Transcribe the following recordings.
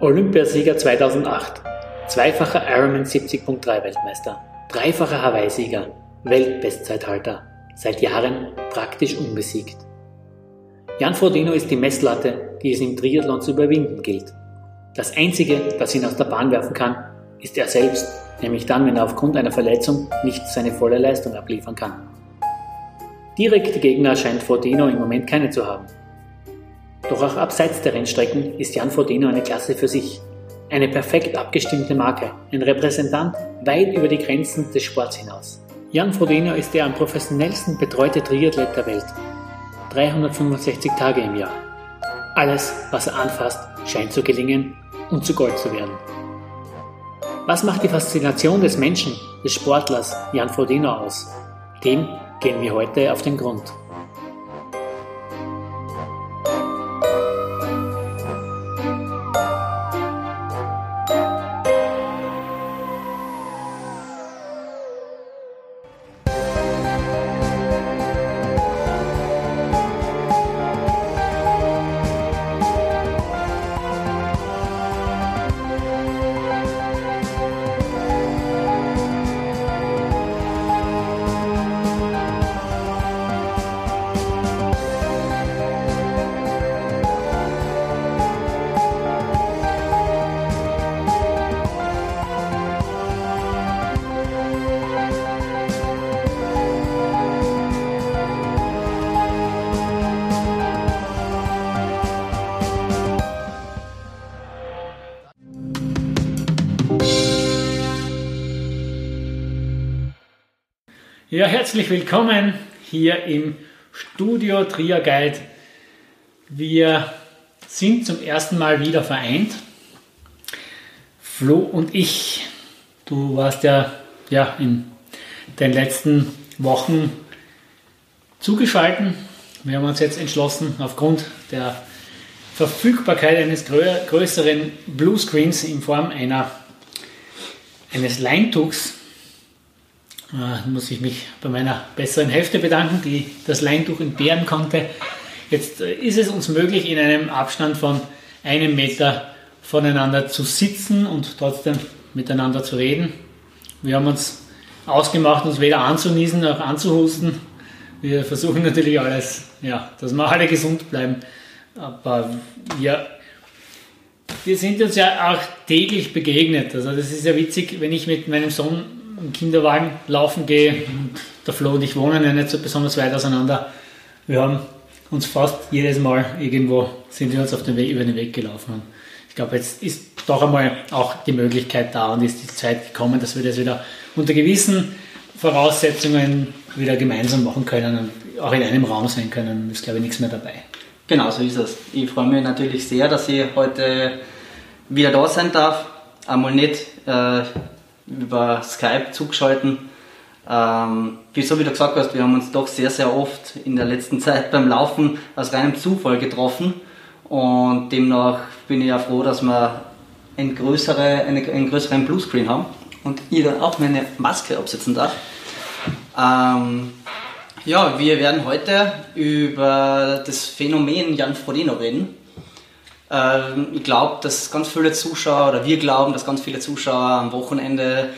Olympiasieger 2008, zweifacher Ironman 70.3 Weltmeister, dreifacher Hawaii-Sieger, Weltbestzeithalter, seit Jahren praktisch unbesiegt. Jan Frodeno ist die Messlatte, die es im Triathlon zu überwinden gilt. Das Einzige, das ihn aus der Bahn werfen kann, ist er selbst, nämlich dann, wenn er aufgrund einer Verletzung nicht seine volle Leistung abliefern kann. Direkte Gegner scheint Frodeno im Moment keine zu haben. Doch auch abseits der Rennstrecken ist Jan Frodeno eine Klasse für sich. Eine perfekt abgestimmte Marke, ein Repräsentant weit über die Grenzen des Sports hinaus. Jan Frodeno ist der am professionellsten betreute Triathlet der Welt. 365 Tage im Jahr. Alles, was er anfasst, scheint zu gelingen und zu Gold zu werden. Was macht die Faszination des Menschen, des Sportlers Jan Frodeno aus? Dem gehen wir heute auf den Grund. Herzlich willkommen hier im Studio Trier Guide. Wir sind zum ersten Mal wieder vereint. Flo und ich. Du warst ja, ja in den letzten Wochen zugeschalten. Wir haben uns jetzt entschlossen, aufgrund der Verfügbarkeit eines größeren Bluescreens in Form einer, eines Leintuchs äh, muss ich mich bei meiner besseren Hälfte bedanken, die das Leintuch entbehren konnte. Jetzt äh, ist es uns möglich, in einem Abstand von einem Meter voneinander zu sitzen und trotzdem miteinander zu reden. Wir haben uns ausgemacht, uns weder anzunießen noch anzuhusten. Wir versuchen natürlich alles, ja, dass wir alle gesund bleiben. Aber wir, wir sind uns ja auch täglich begegnet. Also das ist ja witzig, wenn ich mit meinem Sohn im Kinderwagen laufen gehe. Der Flo und ich wohnen ja nicht so besonders weit auseinander. Wir haben uns fast jedes Mal irgendwo sind wir uns auf den Weg, über den Weg gelaufen. Und ich glaube, jetzt ist doch einmal auch die Möglichkeit da und ist die Zeit gekommen, dass wir das wieder unter gewissen Voraussetzungen wieder gemeinsam machen können und auch in einem Raum sein können. ist, glaube ich, nichts mehr dabei. Genau, so ist es. Ich freue mich natürlich sehr, dass ich heute wieder da sein darf. Einmal nicht äh, über Skype zugeschalten. Ähm, wie so wie du gesagt hast, wir haben uns doch sehr, sehr oft in der letzten Zeit beim Laufen aus reinem Zufall getroffen und demnach bin ich ja froh, dass wir ein größere, eine, einen größeren Bluescreen haben und ich dann auch meine Maske absetzen darf. Ähm, ja, wir werden heute über das Phänomen Jan Frodeno reden. Ähm, ich glaube, dass ganz viele Zuschauer, oder wir glauben, dass ganz viele Zuschauer am Wochenende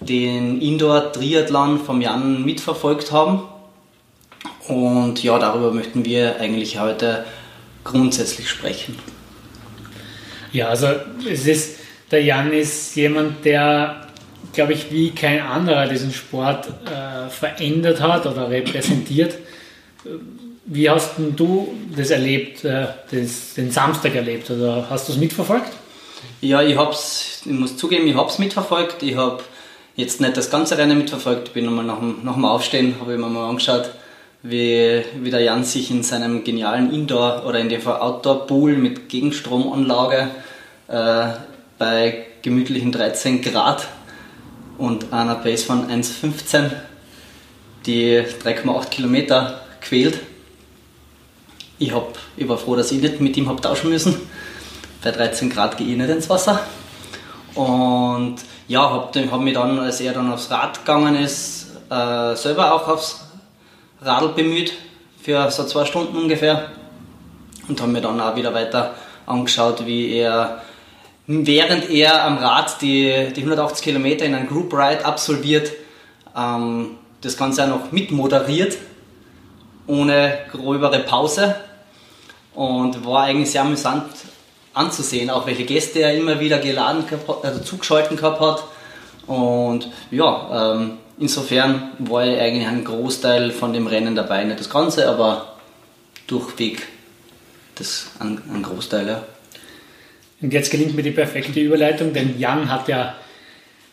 den Indoor-Triathlon vom Jan mitverfolgt haben. Und ja, darüber möchten wir eigentlich heute grundsätzlich sprechen. Ja, also es ist, der Jan ist jemand, der, glaube ich, wie kein anderer diesen Sport äh, verändert hat oder repräsentiert wie hast du das erlebt, äh, das, den Samstag erlebt? Also hast du es mitverfolgt? Ja, ich hab's, ich muss zugeben, ich habe es mitverfolgt. Ich habe jetzt nicht das ganze Rennen mitverfolgt. Ich bin nochmal nach nach dem Aufstehen, habe ich mir mal angeschaut, wie, wie der Jan sich in seinem genialen Indoor- oder in dem Fall Outdoor-Pool mit Gegenstromanlage äh, bei gemütlichen 13 Grad und einer Pace von 1,15 die 3,8 Kilometer quält ich, hab, ich war froh, dass ich nicht mit ihm habe tauschen müssen. Bei 13 Grad gehe ich nicht ins Wasser. Und ja, habe hab mich dann, als er dann aufs Rad gegangen ist, äh, selber auch aufs Radl bemüht, für so zwei Stunden ungefähr. Und habe mir dann auch wieder weiter angeschaut, wie er während er am Rad die, die 180 Kilometer in einem Group Ride absolviert, ähm, das Ganze auch noch mitmoderiert, ohne gröbere Pause. Und war eigentlich sehr amüsant anzusehen, auch welche Gäste er immer wieder geladen, also zugeschalten gehabt hat. Und ja, ähm, insofern war eigentlich ein Großteil von dem Rennen dabei. Nicht das Ganze, aber durchweg das ein, ein Großteil. Ja. Und jetzt gelingt mir die perfekte Überleitung, denn Jan hat ja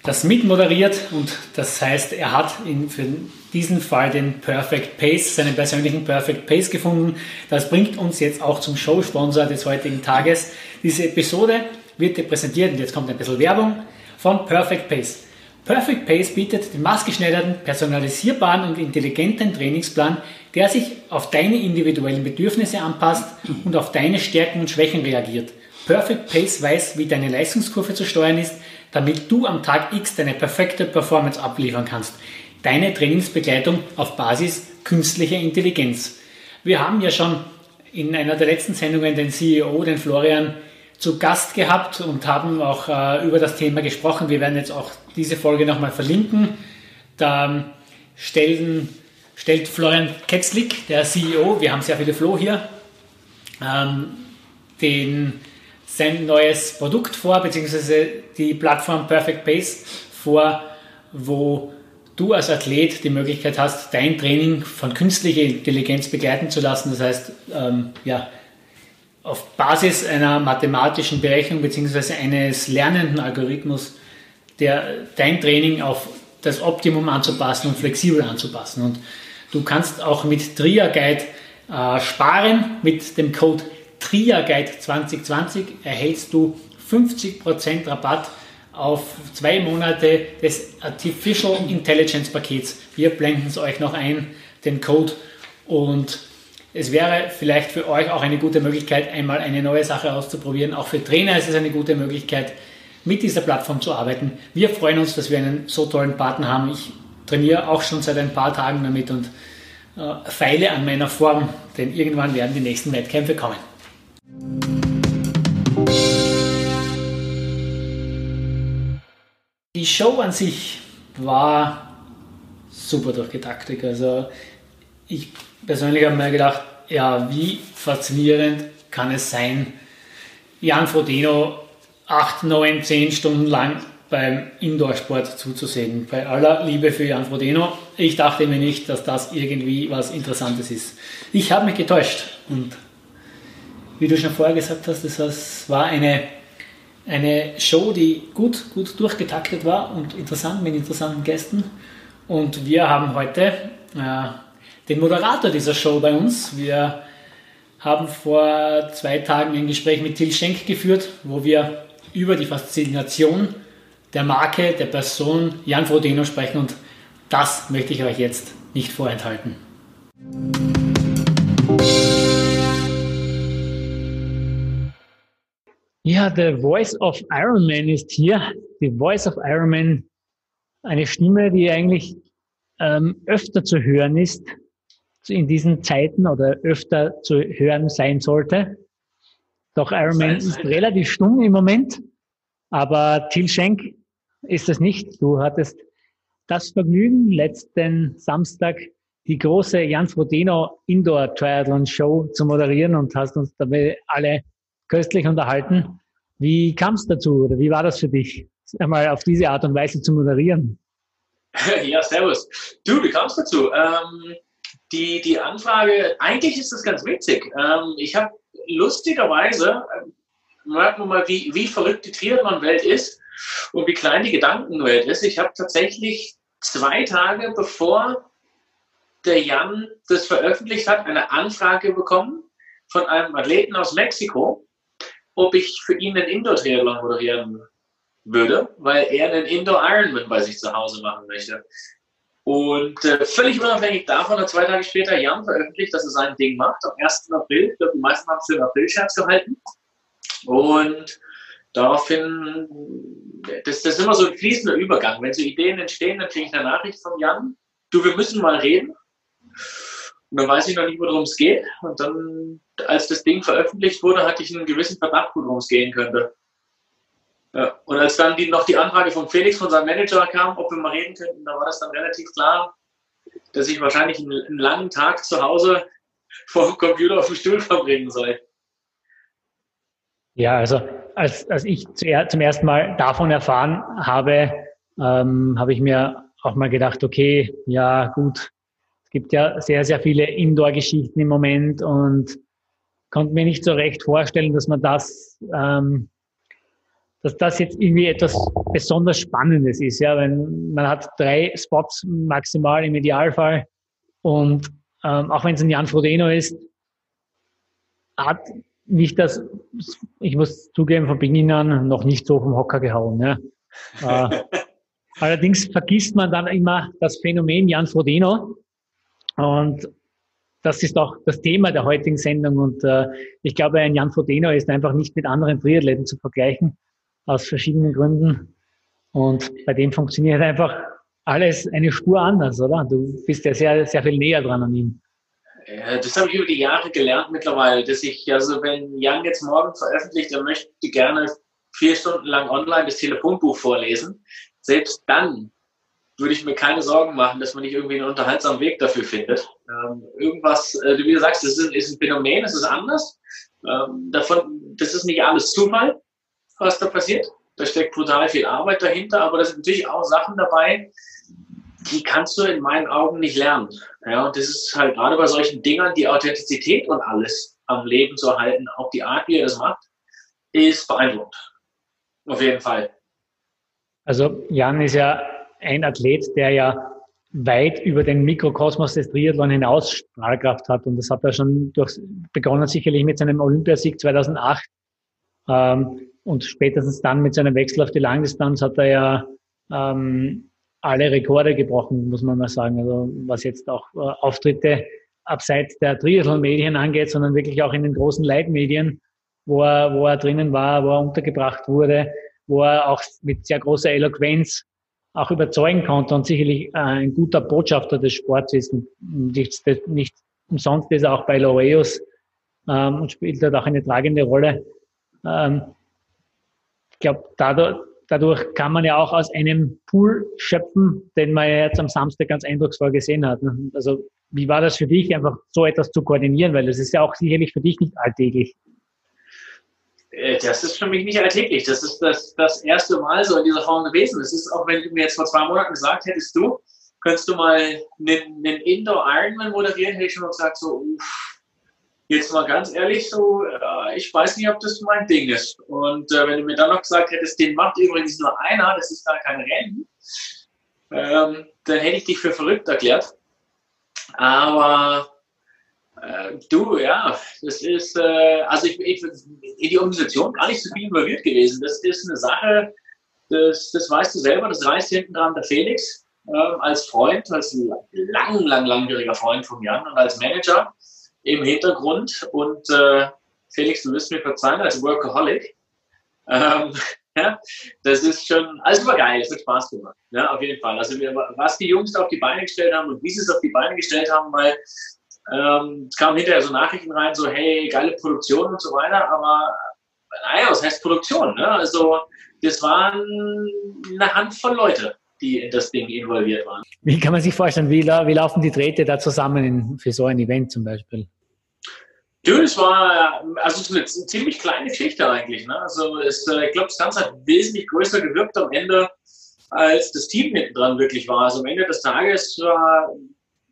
das mitmoderiert und das heißt, er hat in, für diesen Fall den Perfect Pace, seinen persönlichen Perfect Pace gefunden. Das bringt uns jetzt auch zum Showsponsor des heutigen Tages. Diese Episode wird dir präsentiert und jetzt kommt ein bisschen Werbung von Perfect Pace. Perfect Pace bietet den maßgeschneiderten, personalisierbaren und intelligenten Trainingsplan, der sich auf deine individuellen Bedürfnisse anpasst und auf deine Stärken und Schwächen reagiert. Perfect Pace weiß, wie deine Leistungskurve zu steuern ist, damit du am Tag X deine perfekte Performance abliefern kannst. Deine Trainingsbegleitung auf Basis künstlicher Intelligenz. Wir haben ja schon in einer der letzten Sendungen den CEO, den Florian, zu Gast gehabt und haben auch äh, über das Thema gesprochen. Wir werden jetzt auch diese Folge nochmal verlinken. Da stellen, stellt Florian Ketzlik, der CEO, wir haben sehr viele Flo hier, ähm, den sein neues Produkt vor, beziehungsweise die Plattform Perfect Pace vor, wo du als Athlet die Möglichkeit hast, dein Training von künstlicher Intelligenz begleiten zu lassen. Das heißt, ähm, ja, auf Basis einer mathematischen Berechnung beziehungsweise eines lernenden Algorithmus, der dein Training auf das Optimum anzupassen und flexibel anzupassen. Und du kannst auch mit Tria Guide äh, sparen mit dem Code TRIA Guide 2020 erhältst du 50% Rabatt auf zwei Monate des Artificial Intelligence Pakets. Wir blenden es euch noch ein, den Code. Und es wäre vielleicht für euch auch eine gute Möglichkeit, einmal eine neue Sache auszuprobieren. Auch für Trainer ist es eine gute Möglichkeit, mit dieser Plattform zu arbeiten. Wir freuen uns, dass wir einen so tollen Partner haben. Ich trainiere auch schon seit ein paar Tagen damit und äh, feile an meiner Form, denn irgendwann werden die nächsten Wettkämpfe kommen. Show an sich war super durchgetaktet. Also ich persönlich habe mir gedacht, ja, wie faszinierend kann es sein, Jan Frodeno 8, 9, 10 Stunden lang beim Indoor-Sport zuzusehen. Bei aller Liebe für Jan Frodeno, ich dachte mir nicht, dass das irgendwie was Interessantes ist. Ich habe mich getäuscht und wie du schon vorher gesagt hast, das war eine, eine Show, die gut, gut durchgetaktet war und interessant mit interessanten Gästen. Und wir haben heute äh, den Moderator dieser Show bei uns. Wir haben vor zwei Tagen ein Gespräch mit Till Schenk geführt, wo wir über die Faszination der Marke, der Person Jan Frodeno sprechen und das möchte ich euch jetzt nicht vorenthalten. Ja, The Voice of Iron Man ist hier. The Voice of Iron Man, eine Stimme, die eigentlich ähm, öfter zu hören ist in diesen Zeiten oder öfter zu hören sein sollte. Doch Iron Man ist relativ stumm im Moment, aber Till Schenk ist es nicht. Du hattest das Vergnügen, letzten Samstag die große Jans Rodeno Indoor Triathlon Show zu moderieren und hast uns dabei alle köstlich unterhalten. Wie kam es dazu oder wie war das für dich, einmal auf diese Art und Weise zu moderieren? Ja, servus. Du, wie kam es dazu? Ähm, die, die Anfrage, eigentlich ist das ganz witzig. Ähm, ich habe lustigerweise, äh, merkt man mal, wie, wie verrückt die Triathlon-Welt ist und wie klein die Gedankenwelt ist. Ich habe tatsächlich zwei Tage bevor der Jan das veröffentlicht hat, eine Anfrage bekommen von einem Athleten aus Mexiko, ob ich für ihn einen Indoor-Triathlon moderieren würde, weil er einen Indoor-Ironman bei sich zu Hause machen möchte. Und äh, völlig unabhängig davon hat zwei Tage später Jan veröffentlicht, dass er sein Ding macht, am 1. April. Ich glaube, die meisten haben es für den April-Scherz gehalten. Und daraufhin, das, das ist immer so ein fließender Übergang. Wenn so Ideen entstehen, dann kriege ich eine Nachricht von Jan, du, wir müssen mal reden. Und dann weiß ich noch nicht, worum es geht. Und dann, als das Ding veröffentlicht wurde, hatte ich einen gewissen Verdacht, worum es gehen könnte. Ja, und als dann die, noch die Anfrage von Felix, von seinem Manager kam, ob wir mal reden könnten, da war das dann relativ klar, dass ich wahrscheinlich einen, einen langen Tag zu Hause vor dem Computer auf dem Stuhl verbringen soll. Ja, also als, als ich zum ersten Mal davon erfahren habe, ähm, habe ich mir auch mal gedacht, okay, ja gut, es gibt ja sehr, sehr viele Indoor-Geschichten im Moment und konnte mir nicht so recht vorstellen, dass man das, ähm, dass das jetzt irgendwie etwas besonders Spannendes ist. Ja, wenn man hat drei Spots maximal im Idealfall und ähm, auch wenn es ein Jan Frodeno ist, hat nicht das, ich muss zugeben, von Beginn an noch nicht so vom Hocker gehauen. Ja. äh, allerdings vergisst man dann immer das Phänomen Jan Frodeno und das ist auch das Thema der heutigen Sendung. Und äh, ich glaube, ein Jan Frodeno ist einfach nicht mit anderen Triathleten zu vergleichen, aus verschiedenen Gründen. Und bei dem funktioniert einfach alles eine Spur anders, oder? Du bist ja sehr, sehr viel näher dran an ihm. Das habe ich über die Jahre gelernt mittlerweile, dass ich, also wenn Jan jetzt morgen veröffentlicht, er möchte gerne vier Stunden lang online das Telefonbuch vorlesen. Selbst dann würde ich mir keine Sorgen machen, dass man nicht irgendwie einen unterhaltsamen Weg dafür findet. Ähm, irgendwas, äh, wie du sagst, das ist, ist, ein Phänomen, das ist anders. Ähm, davon, das ist nicht alles Zufall, was da passiert. Da steckt brutal viel Arbeit dahinter, aber da sind natürlich auch Sachen dabei, die kannst du in meinen Augen nicht lernen. Ja, und das ist halt gerade bei solchen Dingern, die Authentizität und alles am Leben zu erhalten, auch die Art, wie er das macht, ist beeindruckend. Auf jeden Fall. Also Jan ist ja ein Athlet, der ja weit über den Mikrokosmos des Triathlon hinaus Strahlkraft hat. Und das hat er schon durch, begonnen sicherlich mit seinem Olympiasieg 2008. Ähm, und spätestens dann mit seinem Wechsel auf die Langdistanz hat er ja ähm, alle Rekorde gebrochen, muss man mal sagen. Also was jetzt auch äh, Auftritte abseits der Triathlon-Medien angeht, sondern wirklich auch in den großen Leitmedien, wo er, wo er drinnen war, wo er untergebracht wurde, wo er auch mit sehr großer Eloquenz auch überzeugen konnte und sicherlich äh, ein guter Botschafter des Sports ist. Nicht, nicht umsonst ist er auch bei Laureus ähm, und spielt dort auch eine tragende Rolle. Ähm, ich glaube, dadurch, dadurch kann man ja auch aus einem Pool schöpfen, den man ja jetzt am Samstag ganz eindrucksvoll gesehen hat. Ne? Also wie war das für dich, einfach so etwas zu koordinieren? Weil das ist ja auch sicherlich für dich nicht alltäglich. Äh, das ist für mich nicht alltäglich. Das ist das, das erste Mal so in dieser Form gewesen. Das ist auch, wenn du mir jetzt vor zwei Monaten gesagt hättest, du, könntest du mal einen, einen Indoor Ironman moderieren, hätte ich schon gesagt, so, uff, jetzt mal ganz ehrlich, so, äh, ich weiß nicht, ob das mein Ding ist. Und äh, wenn du mir dann noch gesagt hättest, den macht übrigens nur einer, das ist gar kein Rennen, ähm, dann hätte ich dich für verrückt erklärt. Aber äh, du, ja, das ist, äh, also ich, ich in die Organisation gar nicht so viel involviert gewesen. Das ist eine Sache, das, das weißt du selber, das reißt hinten dran der Felix äh, als Freund, als lang, lang, langjähriger Freund von Jan und als Manager im Hintergrund. Und äh, Felix, du wirst mir verzeihen, als Workaholic. Ähm, ja, das ist schon, alles war geil, es hat Spaß gemacht. Ja, auf jeden Fall. Also, wir, was die Jungs da auf die Beine gestellt haben und wie sie es auf die Beine gestellt haben, weil ähm, es kamen hinterher so Nachrichten rein, so, hey, geile Produktion und so weiter, aber naja, was heißt Produktion? Ne? Also, das waren eine Handvoll Leute, die in das Ding involviert waren. Wie kann man sich vorstellen, wie, wie laufen die Drähte da zusammen in, für so ein Event zum Beispiel? Du, das war also es eine ziemlich kleine Geschichte eigentlich. Ne? Also es, äh, ich glaube, das Ganze hat wesentlich größer gewirkt am Ende, als das Team hinten dran wirklich war. Also am Ende des Tages war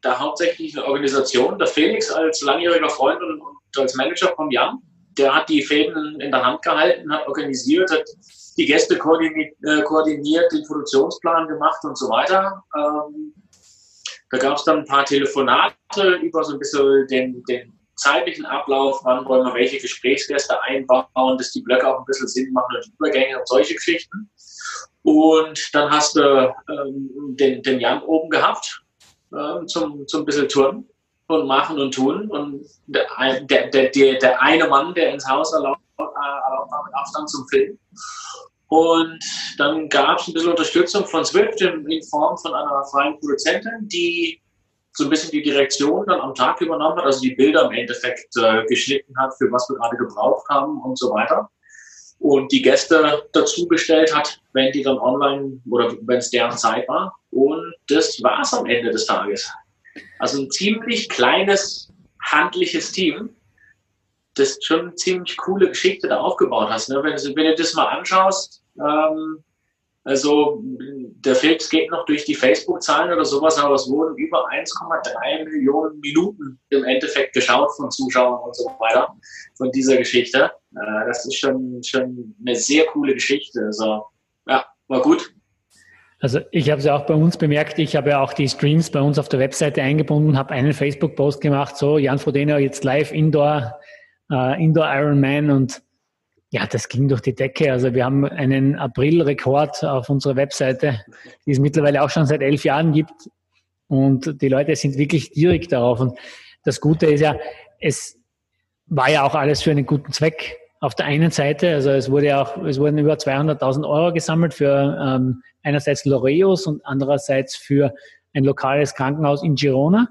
da hauptsächlich eine Organisation. Der Felix als langjähriger Freund und, als Manager von Jan, der hat die Fäden in der Hand gehalten, hat organisiert, hat die Gäste koordiniert, äh, koordiniert den Produktionsplan gemacht und so weiter. Ähm, da gab es dann ein paar Telefonate über so ein bisschen den, den zeitlichen Ablauf, wann wollen wir welche Gesprächsgäste einbauen, dass die Blöcke auch ein bisschen Sinn machen und Übergänge und solche Geschichten. Und dann hast du ähm, den, den Jan oben gehabt, äh, zum, zum bisschen Turnen und machen und tun. Und der, der, der, der eine Mann, der ins Haus erlaubt, äh, erlaubt war mit Abstand zum Film. Und dann gab es ein bisschen Unterstützung von Swift in, in, Form von einer freien Produzentin, die so ein bisschen die Direktion dann am Tag übernommen hat, also die Bilder im Endeffekt äh, geschnitten hat, für was wir gerade gebraucht haben und so weiter. Und die Gäste dazu bestellt hat, wenn die dann online oder wenn es deren Zeit war. Und das war es am Ende des Tages. Also ein ziemlich kleines, handliches Team, das schon eine ziemlich coole Geschichte da aufgebaut hast. Ne? Wenn, wenn, du das mal anschaust, ähm, also der Filz geht noch durch die Facebook-Zahlen oder sowas, aber es wurden über 1,3 Millionen Minuten im Endeffekt geschaut von Zuschauern und so weiter von dieser Geschichte. Äh, das ist schon, schon eine sehr coole Geschichte. Also ja, war gut. Also ich habe es ja auch bei uns bemerkt, ich habe ja auch die Streams bei uns auf der Webseite eingebunden, habe einen Facebook-Post gemacht, so Jan Frodeno jetzt live Indoor, äh, Indoor Ironman und ja, das ging durch die Decke. Also wir haben einen April-Rekord auf unserer Webseite, die es mittlerweile auch schon seit elf Jahren gibt. Und die Leute sind wirklich direkt darauf. Und das Gute ist ja, es war ja auch alles für einen guten Zweck. Auf der einen Seite, also es wurde ja auch, es wurden über 200.000 Euro gesammelt für ähm, einerseits Loreos und andererseits für ein lokales Krankenhaus in Girona.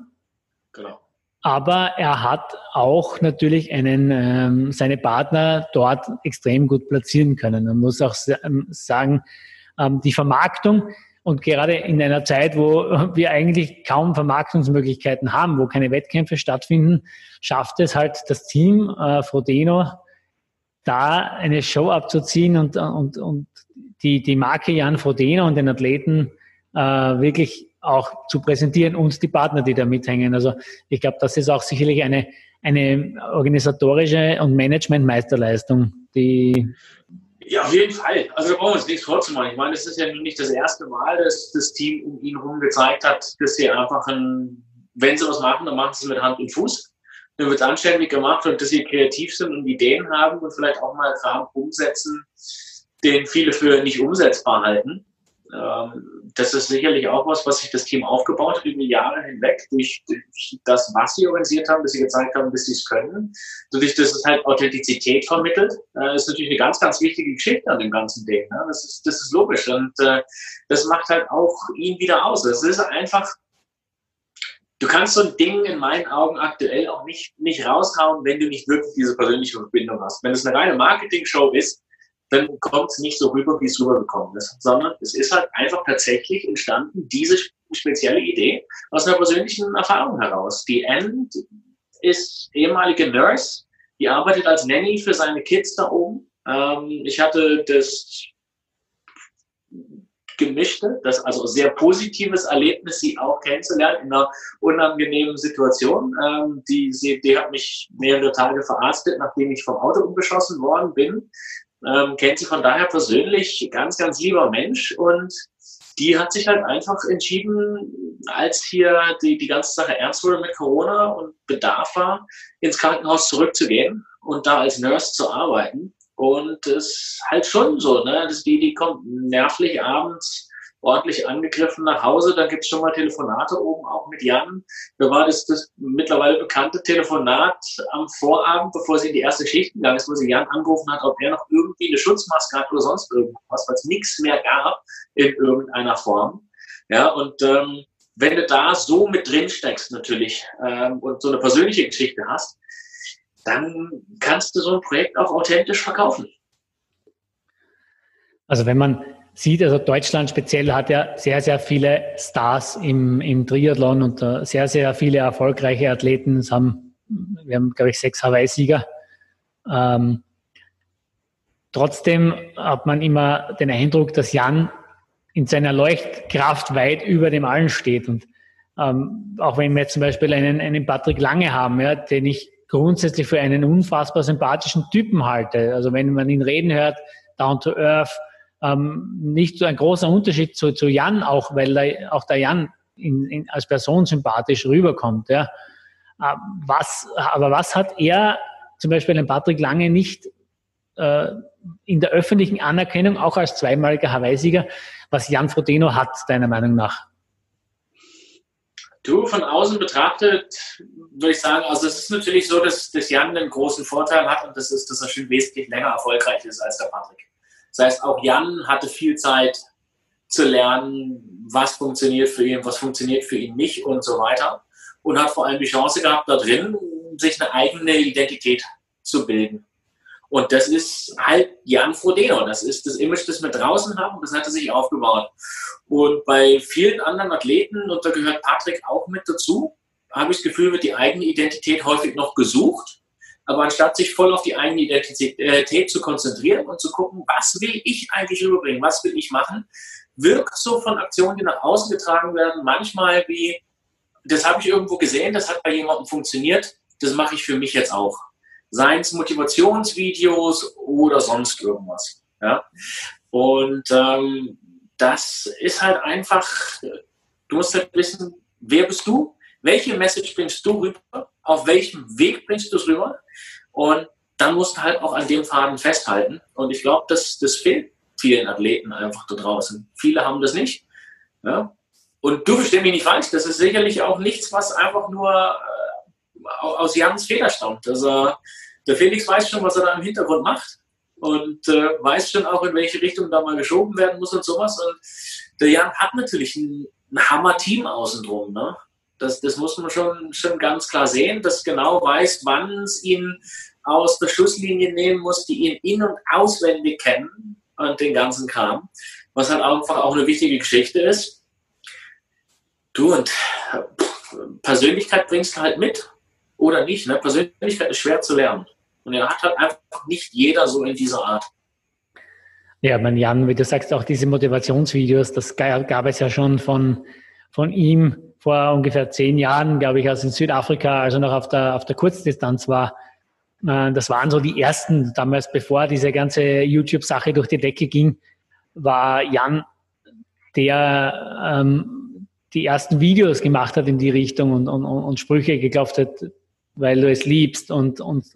Genau. Aber er hat auch natürlich einen, ähm, seine Partner dort extrem gut platzieren können. Man muss auch ähm, sagen, ähm, die Vermarktung und gerade in einer Zeit, wo wir eigentlich kaum Vermarktungsmöglichkeiten haben, wo keine Wettkämpfe stattfinden, schafft es halt das Team äh, Frodeno, da eine Show abzuziehen und, und, und die, die Marke Jan Frodeno und den Athleten äh, wirklich auch zu präsentieren und die Partner, die da mithängen. Also ich glaube, das ist auch sicherlich eine, eine organisatorische und Management-Meisterleistung, die ja, auf jeden Fall. Also da brauchen wir uns nichts vorzumachen. Ich meine, es ist ja nicht das erste Mal, dass das Team um ihn herum gezeigt hat, dass sie einfach, ein, wenn sie was machen, dann machen sie es mit Hand und Fuß. Dann wird es anständig gemacht und dass sie kreativ sind und Ideen haben und vielleicht auch mal Kram umsetzen, den viele für nicht umsetzbar halten. Ähm, das ist sicherlich auch was, was sich das Team aufgebaut hat über Jahre hinweg, durch, durch das, was sie organisiert haben, bis sie gezeigt haben, bis sie es können. Dadurch, dass es halt Authentizität vermittelt, äh, ist natürlich eine ganz, ganz wichtige Geschichte an dem ganzen Ding. Ne? Das, ist, das ist logisch und äh, das macht halt auch ihn wieder aus. Es ist einfach, du kannst so ein Ding in meinen Augen aktuell auch nicht, nicht raushauen, wenn du nicht wirklich diese persönliche Verbindung hast. Wenn es eine reine Marketing-Show ist, dann kommt es nicht so rüber, wie es rübergekommen ist, sondern es ist halt einfach tatsächlich entstanden, diese spezielle Idee aus einer persönlichen Erfahrung heraus. Die End ist ehemalige Nurse, die arbeitet als Nanny für seine Kids da oben. Ähm, ich hatte das gemischte, das also sehr positives Erlebnis, sie auch kennenzulernen in einer unangenehmen Situation. Ähm, die, sie, die hat mich mehrere Tage verarztet, nachdem ich vom Auto umgeschossen worden bin ähm, kennt sie von daher persönlich, ganz, ganz lieber Mensch und die hat sich halt einfach entschieden, als hier die, die ganze Sache ernst wurde mit Corona und Bedarf war, ins Krankenhaus zurückzugehen und da als Nurse zu arbeiten. Und es halt schon so, ne? dass die, die kommt nervlich abends ordentlich angegriffen nach Hause. Da gibt es schon mal Telefonate oben auch mit Jan. Da war das das mittlerweile bekannte Telefonat am Vorabend, bevor sie in die erste Schicht gegangen ist, wo sie Jan angerufen hat, ob er noch irgendwie eine Schutzmaske hat oder sonst irgendwas, weil es nichts mehr gab in irgendeiner Form. Ja, und ähm, wenn du da so mit drin steckst natürlich ähm, und so eine persönliche Geschichte hast, dann kannst du so ein Projekt auch authentisch verkaufen. Also wenn man sieht, also Deutschland speziell hat ja sehr, sehr viele Stars im, im Triathlon und uh, sehr, sehr viele erfolgreiche Athleten. Es haben, wir haben, glaube ich, sechs Hawaii-Sieger. Ähm, trotzdem hat man immer den Eindruck, dass Jan in seiner Leuchtkraft weit über dem allen steht. Und ähm, auch wenn wir zum Beispiel einen, einen Patrick Lange haben, ja, den ich grundsätzlich für einen unfassbar sympathischen Typen halte. Also wenn man ihn reden hört, down to earth, ähm, nicht so ein großer Unterschied zu, zu Jan, auch weil der, auch der Jan in, in, als Person sympathisch rüberkommt. Ja. Äh, was, aber was hat er zum Beispiel den Patrick Lange nicht äh, in der öffentlichen Anerkennung, auch als zweimaliger Hawaii-Sieger, was Jan Frodeno hat, deiner Meinung nach? Du, von außen betrachtet, würde ich sagen, also es ist natürlich so, dass, dass Jan einen großen Vorteil hat und das ist, dass er schon wesentlich länger erfolgreich ist als der Patrick. Das heißt, auch Jan hatte viel Zeit zu lernen, was funktioniert für ihn, was funktioniert für ihn nicht und so weiter. Und hat vor allem die Chance gehabt, da drin sich eine eigene Identität zu bilden. Und das ist halt Jan Frodeno. Das ist das Image, das wir draußen haben. Das hat er sich aufgebaut. Und bei vielen anderen Athleten, und da gehört Patrick auch mit dazu, habe ich das Gefühl, wird die eigene Identität häufig noch gesucht. Aber anstatt sich voll auf die eigene Identität zu konzentrieren und zu gucken, was will ich eigentlich rüberbringen, was will ich machen, wirkt so von Aktionen, die nach außen getragen werden, manchmal wie, das habe ich irgendwo gesehen, das hat bei jemandem funktioniert, das mache ich für mich jetzt auch. Seien es Motivationsvideos oder sonst irgendwas. Ja? Und ähm, das ist halt einfach, du musst halt wissen, wer bist du? Welche Message bringst du rüber? Auf welchem Weg bringst du es rüber? Und dann musst du halt auch an dem Faden festhalten. Und ich glaube, das, das fehlt vielen Athleten einfach da draußen. Viele haben das nicht. Ja? Und du verstehst mich nicht falsch, das ist sicherlich auch nichts, was einfach nur äh, aus Jans Feder stammt. Also der Felix weiß schon, was er da im Hintergrund macht und äh, weiß schon auch, in welche Richtung da mal geschoben werden muss und sowas. Und der Jan hat natürlich ein, ein Hammer-Team außen drum. Ne? Das, das muss man schon, schon ganz klar sehen, dass genau weiß, wann es ihn aus der Schusslinie nehmen muss, die ihn in- und auswendig kennen und den ganzen Kram. Was halt einfach auch eine wichtige Geschichte ist. Du und Persönlichkeit bringst du halt mit oder nicht. Ne? Persönlichkeit ist schwer zu lernen. Und er hat halt einfach nicht jeder so in dieser Art. Ja, mein Jan, wie du sagst, auch diese Motivationsvideos, das gab es ja schon von, von ihm vor ungefähr zehn Jahren, glaube ich, als in Südafrika, also noch auf der, auf der Kurzdistanz war. Äh, das waren so die ersten, damals bevor diese ganze YouTube-Sache durch die Decke ging, war Jan, der ähm, die ersten Videos gemacht hat in die Richtung und, und, und Sprüche geglaubt hat, weil du es liebst. Und, und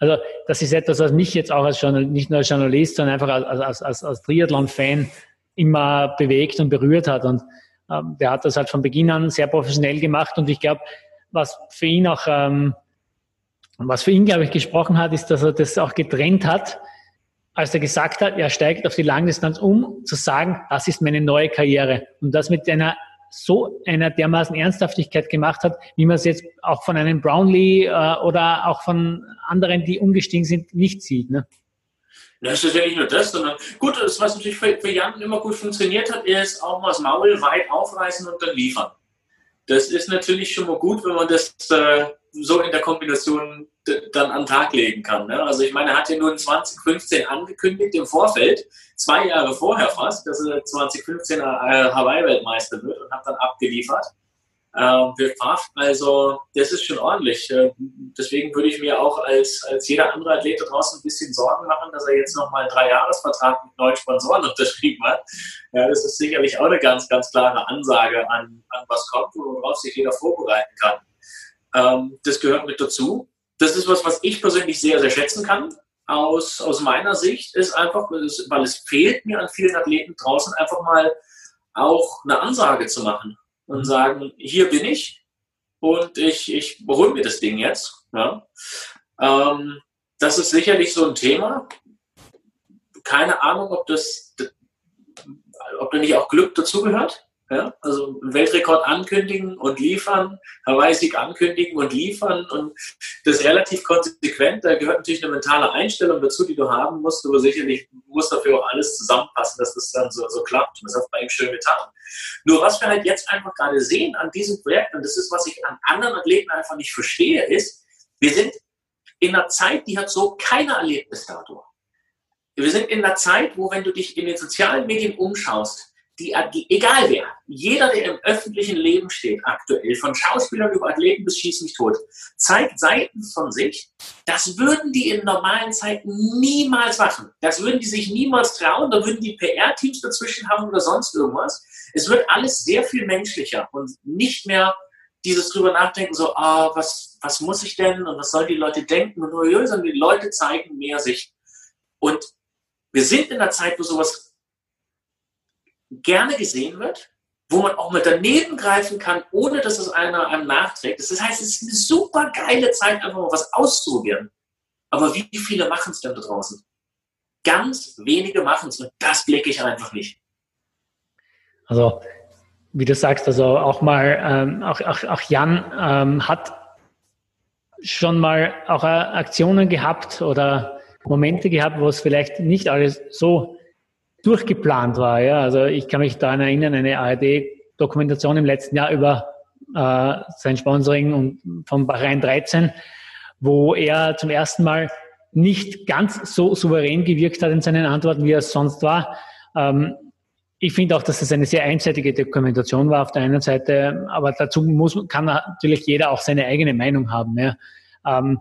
also das ist etwas, was mich jetzt auch als Journal nicht nur als Journalist, sondern einfach als, als, als, als Triathlon-Fan immer bewegt und berührt hat. Und ähm, der hat das halt von Beginn an sehr professionell gemacht. Und ich glaube, was für ihn auch, ähm, was für ihn, glaube ich, gesprochen hat, ist, dass er das auch getrennt hat, als er gesagt hat, er steigt auf die Langdistanz um, zu sagen, das ist meine neue Karriere. Und das mit einer so einer dermaßen Ernsthaftigkeit gemacht hat, wie man es jetzt auch von einem Brownlee äh, oder auch von anderen, die umgestiegen sind, nicht sieht. Ne? Das ist ja nicht nur das, sondern gut, das, was natürlich für, für Jan immer gut funktioniert hat, ist auch mal das Maul weit aufreißen und dann liefern. Das ist natürlich schon mal gut, wenn man das äh, so in der Kombination dann an den Tag legen kann. Ne? Also ich meine, er hat ja nur in 2015 angekündigt im Vorfeld, zwei Jahre vorher fast, dass er 2015 äh, Hawaii-Weltmeister wird und hat dann abgeliefert. Ähm. Also das ist schon ordentlich. Äh, deswegen würde ich mir auch als, als jeder andere Athlet draußen ein bisschen Sorgen machen, dass er jetzt nochmal einen Dreijahresvertrag mit neuen Sponsoren unterschrieben hat. Ja, das ist sicherlich auch eine ganz, ganz klare Ansage an, an was kommt, worauf sich jeder vorbereiten kann. Ähm, das gehört mit dazu. Das ist was, was ich persönlich sehr, sehr schätzen kann. Aus, aus meiner Sicht ist einfach, weil es fehlt mir an vielen Athleten draußen, einfach mal auch eine Ansage zu machen und mhm. sagen, hier bin ich und ich, ich hole mir das Ding jetzt. Ja. Ähm, das ist sicherlich so ein Thema. Keine Ahnung, ob das, ob da nicht auch Glück dazugehört. Ja, also Weltrekord ankündigen und liefern, Hawaii-Sieg ankündigen und liefern und das relativ konsequent. Da gehört natürlich eine mentale Einstellung dazu, die du haben musst, aber sicherlich muss dafür auch alles zusammenpassen, dass das dann so, so klappt. Und das hat bei ihm schön getan. Nur was wir halt jetzt einfach gerade sehen an diesem Projekt, und das ist, was ich an anderen Athleten einfach nicht verstehe, ist, wir sind in einer Zeit, die hat so keiner erlebt bis dato. Wir sind in einer Zeit, wo, wenn du dich in den sozialen Medien umschaust, die, die, egal wer, jeder, der im öffentlichen Leben steht aktuell, von Schauspielern über Athleten bis Schieß mich tot, zeigt Seiten von sich, das würden die in normalen Zeiten niemals machen. Das würden die sich niemals trauen, da würden die PR-Teams dazwischen haben oder sonst irgendwas. Es wird alles sehr viel menschlicher und nicht mehr dieses drüber nachdenken, so, ah, was, was muss ich denn und was sollen die Leute denken und nur, sondern die Leute zeigen mehr sich. Und wir sind in einer Zeit, wo sowas gerne gesehen wird, wo man auch mal daneben greifen kann, ohne dass es einer einem nachträgt. Das heißt, es ist eine super geile Zeit, einfach mal was auszuprobieren. Aber wie viele machen es denn da draußen? Ganz wenige machen es und das blicke ich einfach nicht. Also, wie du sagst, also auch mal, ähm, auch, auch, auch Jan ähm, hat schon mal auch äh, Aktionen gehabt oder Momente gehabt, wo es vielleicht nicht alles so durchgeplant war. Ja, also ich kann mich daran erinnern, eine ARD-Dokumentation im letzten Jahr über äh, sein Sponsoring und von Bahrain 13, wo er zum ersten Mal nicht ganz so souverän gewirkt hat in seinen Antworten, wie er es sonst war. Ähm, ich finde auch, dass es eine sehr einseitige Dokumentation war auf der einen Seite, aber dazu muss, kann natürlich jeder auch seine eigene Meinung haben. Ja. Ähm,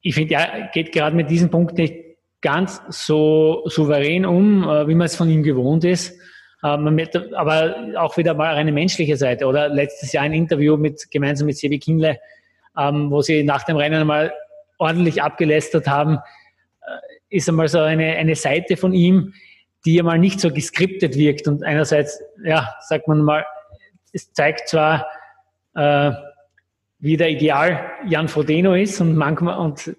ich finde, er geht gerade mit diesem Punkt nicht ganz so souverän um, äh, wie man es von ihm gewohnt ist. Ähm, aber auch wieder mal eine menschliche Seite. Oder letztes Jahr ein Interview mit, gemeinsam mit Sebi Kinle, ähm, wo sie nach dem Rennen mal ordentlich abgelästert haben, äh, ist einmal so eine, eine Seite von ihm, die ja mal nicht so geskriptet wirkt. Und einerseits, ja, sagt man mal, es zeigt zwar, äh, wie der Ideal Jan Frodeno ist und manchmal und